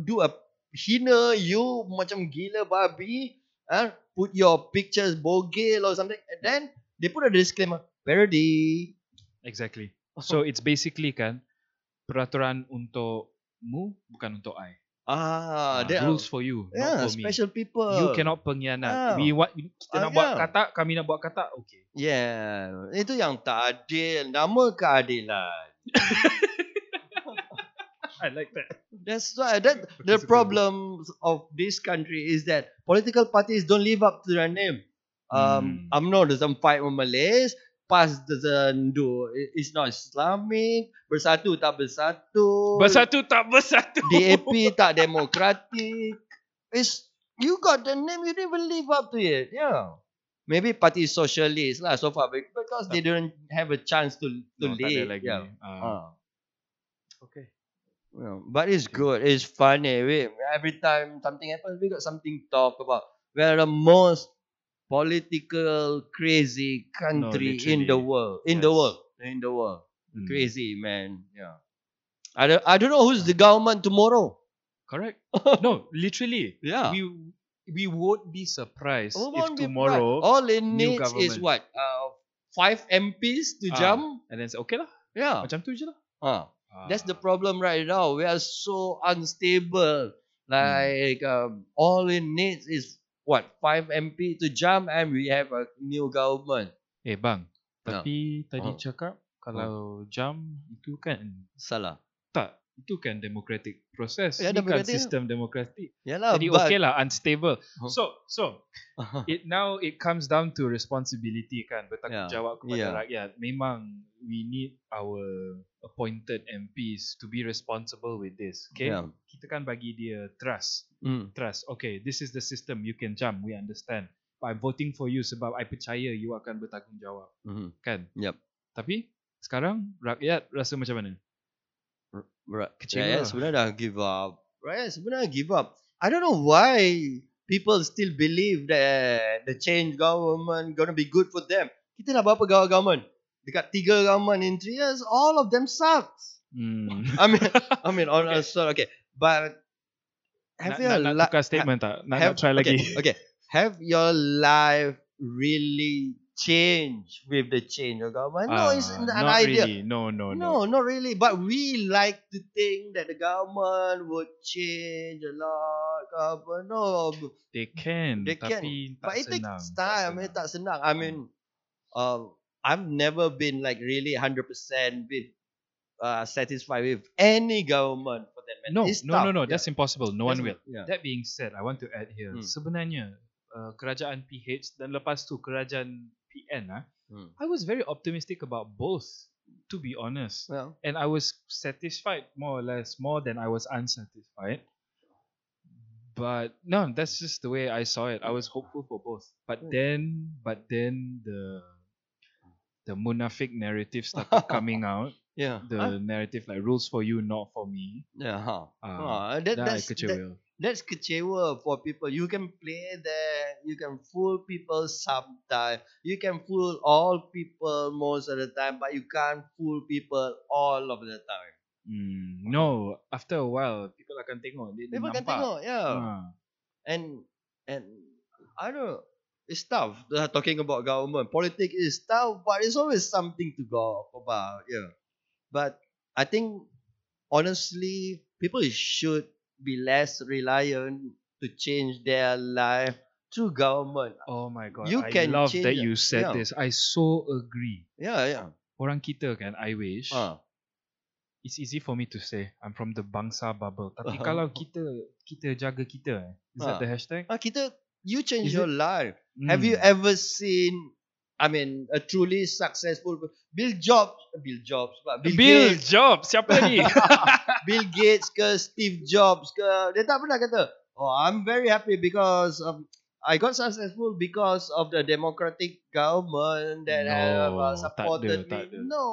do a hina you macam gila babi, ah, put your pictures bogel or something. And then they put a disclaimer, parody. Exactly. So it's basically kan peraturan untukmu bukan untuk I. Ah, Ah, they are- rules for you, yeah, not for me. special people. You cannot pengkhianat. Ah. We want kita Ah, nak buat yeah. kata, kami nak buat kata, okay. Yeah, itu yang tak adil. Nama keadilan. I like that. That's why that the problem of this country is that political parties don't live up to their name. Um, Hmm. UMNO doesn't fight with Malays. PAS doesn't do. It's not Islamic. Bersatu tak bersatu. Bersatu tak bersatu. DAP tak demokratik. It's you got the name. You didn't even live up to it. Yeah. Maybe party socialist lah so far because they don't have a chance to to No, lead. lagi. Yeah. Ah. Ah. Okay. Yeah, but it's good. It's funny. We, every time something happens, we got something to talk about. We're the most political crazy country in the world. In the world. In the world. Hmm. Crazy, man. Yeah. I don't, I don't know who's the government tomorrow. Correct. No, literally. Yeah. We we won't be surprised won't be tomorrow right. all it needs is what? Uh, five MPs to Ah. jump. and then say okay lah. Yeah. Macam tu je lah. Ah. Ah. That's the problem right now. We are so unstable. Hmm. Like um, all it needs is what five MP to jump, and we have a new government. Eh bang, tapi tadi Ah. cakap kalau jam itu kan Salah. Itu kan democratic process. Ya, Ini kan sistem demokratik. Yalah, Jadi but okay lah unstable. Oh. So so it now it comes down to responsibility kan bertanggungjawab kepada Yeah. rakyat. Memang we need our appointed MPs to be responsible with this. Okay, Yeah. kita kan bagi dia trust, mm. trust. Okay, this is the system. You can jump. We understand. But I'm voting for you sebab I percaya you akan bertanggungjawab. Mhm. Kan? Yep. Tapi sekarang rakyat rasa macam mana? Rakyat sebenarnya dah give up. Rakyat sebenarnya give up. I don't know why people still believe that the change government gonna be good for them. Kita dah berapa gawat government? Dekat tiga government in three years, all of them sucks. Hmm. I mean, I mean, on a sort, okay. But have nak, your nak, nak tukar statement tak? Nak, have, nak try okay, lagi? Okay, have your life really changed with the change of government? No, it's Ah, an not idea. Really. No, no, No, no. not really. But we like to think that the government would change a lot. Government, no. They can. They can, tapi But it tak senang. takes time. It tak senang. I mean, uh, I've never been like really 100% with uh, satisfied with any government for that matter. No, It's no, tough. no, no. Yeah. That's impossible. No one will. Yeah. That being said, I want to add here. Hmm. Sebenarnya, uh, kerajaan PH dan lepas tu kerajaan PN, ah, Hmm. I was very optimistic about both, to be honest. Well, And I was satisfied more or less, more than I was unsatisfied. But no, that's just the way I saw it. I was hopeful for both. But Hmm. then, but then the the munafik narrative started coming out. yeah. The narrative like rules for you, not for me. Yeah. Huh. Ah, Ah, that, that's, that. That's kecewa for people. You can play there You can fool people sometimes. You can fool all people most of the time, but you can't fool people all of the time. Hmm, no, after a while, people akan tengok. Dia, People nampak. tengok, yeah. Ah. And and I don't know. It's tough. Uh, talking about government, politics is tough, but it's always something to go about. Yeah. But I think honestly, people should be less reliant to change their life through government. Oh my god, You I can love change that you said Yeah. this. I so agree. Yeah, yeah. Orang kita kan, I wish. Uh, It's easy for me to say. I'm from the bangsa bubble. Tapi Uh-huh. kalau kita kita jaga kita, eh, is Ah. that the hashtag? ah, kita, you change Is your it? life. Have you Hmm. ever seen? I mean, a truly successful Bill Jobs, Bill Jobs, Bill, Bill Gates, Jobs, siapa ni? Bill Gates ke Steve Jobs ke dia tak pernah kata oh I'm very happy because of I got successful because of the democratic government that have No, uh, tak supported ada, tak me ada. no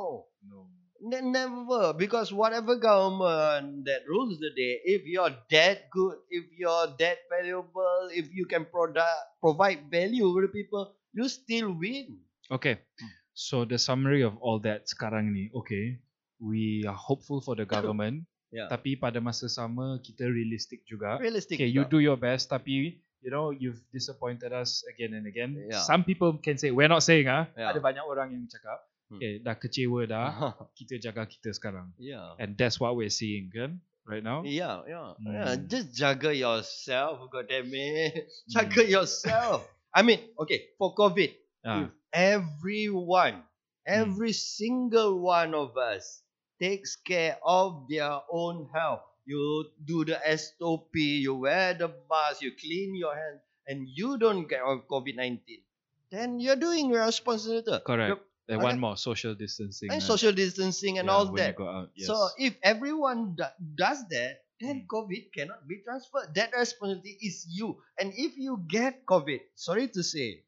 no. ne- never because whatever government that rules the day if you're that good if you're that valuable if you can product, provide value to the people you still win Okay. So the summary of all that sekarang ni, okay, we are hopeful for the government, Yeah. tapi pada masa sama kita realistic juga. realistic Okay, you juga. do your best tapi you know you've disappointed us again and again. Yeah. Some people can say we're not saying ah. Yeah. Ada banyak orang yang cakap, Hmm. okay, dah kecewa dah. kita jaga kita sekarang. yeah. And that's what we're seeing kan right now. Yeah, yeah, yeah. Hmm. Just jaga yourself. God damn it. Jaga yourself. I mean, okay, for COVID, Ah, if everyone, every single one of us takes care of their own health. You do the SOP, you wear the mask, you clean your hands, and you don't get COVID 19, then you're doing your responsibility. correct. And okay. one more social distancing. And ah. social distancing and Yeah, all that. Out, yes. So if everyone do- does that, then Mm. COVID cannot be transferred. That responsibility is you. And if you get COVID, sorry to say,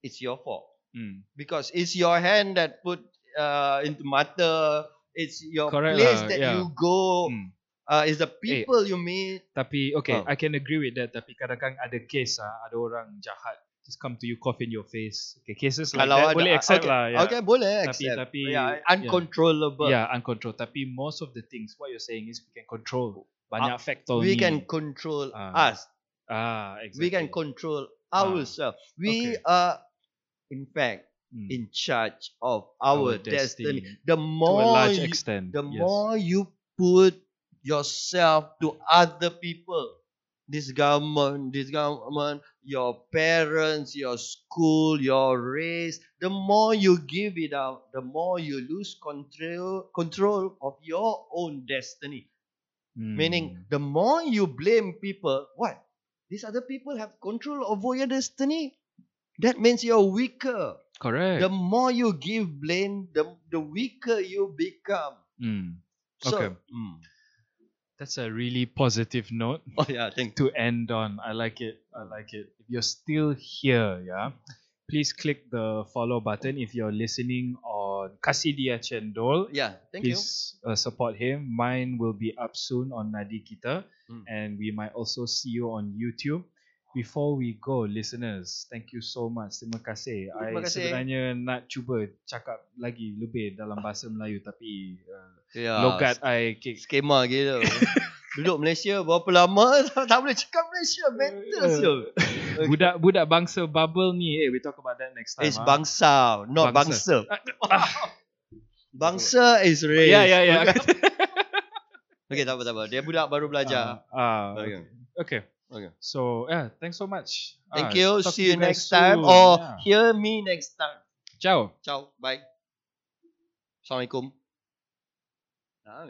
it's your fault Mm. because it's your hand that put uh, into matter. It's your Correct place lah, that yeah. you go. Mm. Uh, it's the people you meet. Tapi okay, Ah. I can agree with that. Tapi kadang-kadang ada case ah, ada orang jahat just come to you cough in your face. Okay, cases like Kalau that ada- boleh accept okay, lah. Yeah. Okay, boleh Tapi- accept. tapi- yeah, yeah. uncontrollable. Yeah, uncontrolled. Tapi most of the things, what you're saying is we can control. Banyak factor We ni. can control Ah, us. Ah, exactly. We can control Ah, ourselves. We okay. are, in fact, Mm. in charge of our, Our destiny. destiny. The to a more large you, extent. the yes. more you put yourself to other people, this government, this government, your parents, your school, your race, the more you give it out, the more you lose control control of your own destiny. Mm. Meaning, the more you blame people, what? These other people have control over your destiny. That means you're weaker. correct. The more you give blame, the, the weaker you become. Mm. So, Okay. Mm. That's a really positive note. Oh yeah, thank to end on. I like it. I like it. If you're still here, yeah, please click the follow button. If you're listening on Kasidia Chendol, Yeah, thank you. please uh, support him. Mine will be up soon on Nadi Kita, Mm. and we might also see you on YouTube. Before we go, listeners, thank you so much. Terima kasih. Terima I kasih. sebenarnya nak cuba cakap lagi lebih dalam bahasa Melayu tapi uh, Ya, logat I kick skema gitu. Duduk Malaysia berapa lama tak, tak boleh cakap Malaysia mental siul. Okay. budak-budak bangsa bubble ni eh we talk about that next time It's ah. bangsa, not bangsa. Bangsa. Bangsa is race. Ya ya ya. Okay, tak apa tak apa. Dia budak baru belajar. Ah, Okay. okay. Okay. So yeah, thanks so much. Thank Ah, you. See you next time soon. or Yeah. hear me next time. Ciao. Ciao. Bye. Assalamualaikum. Ah,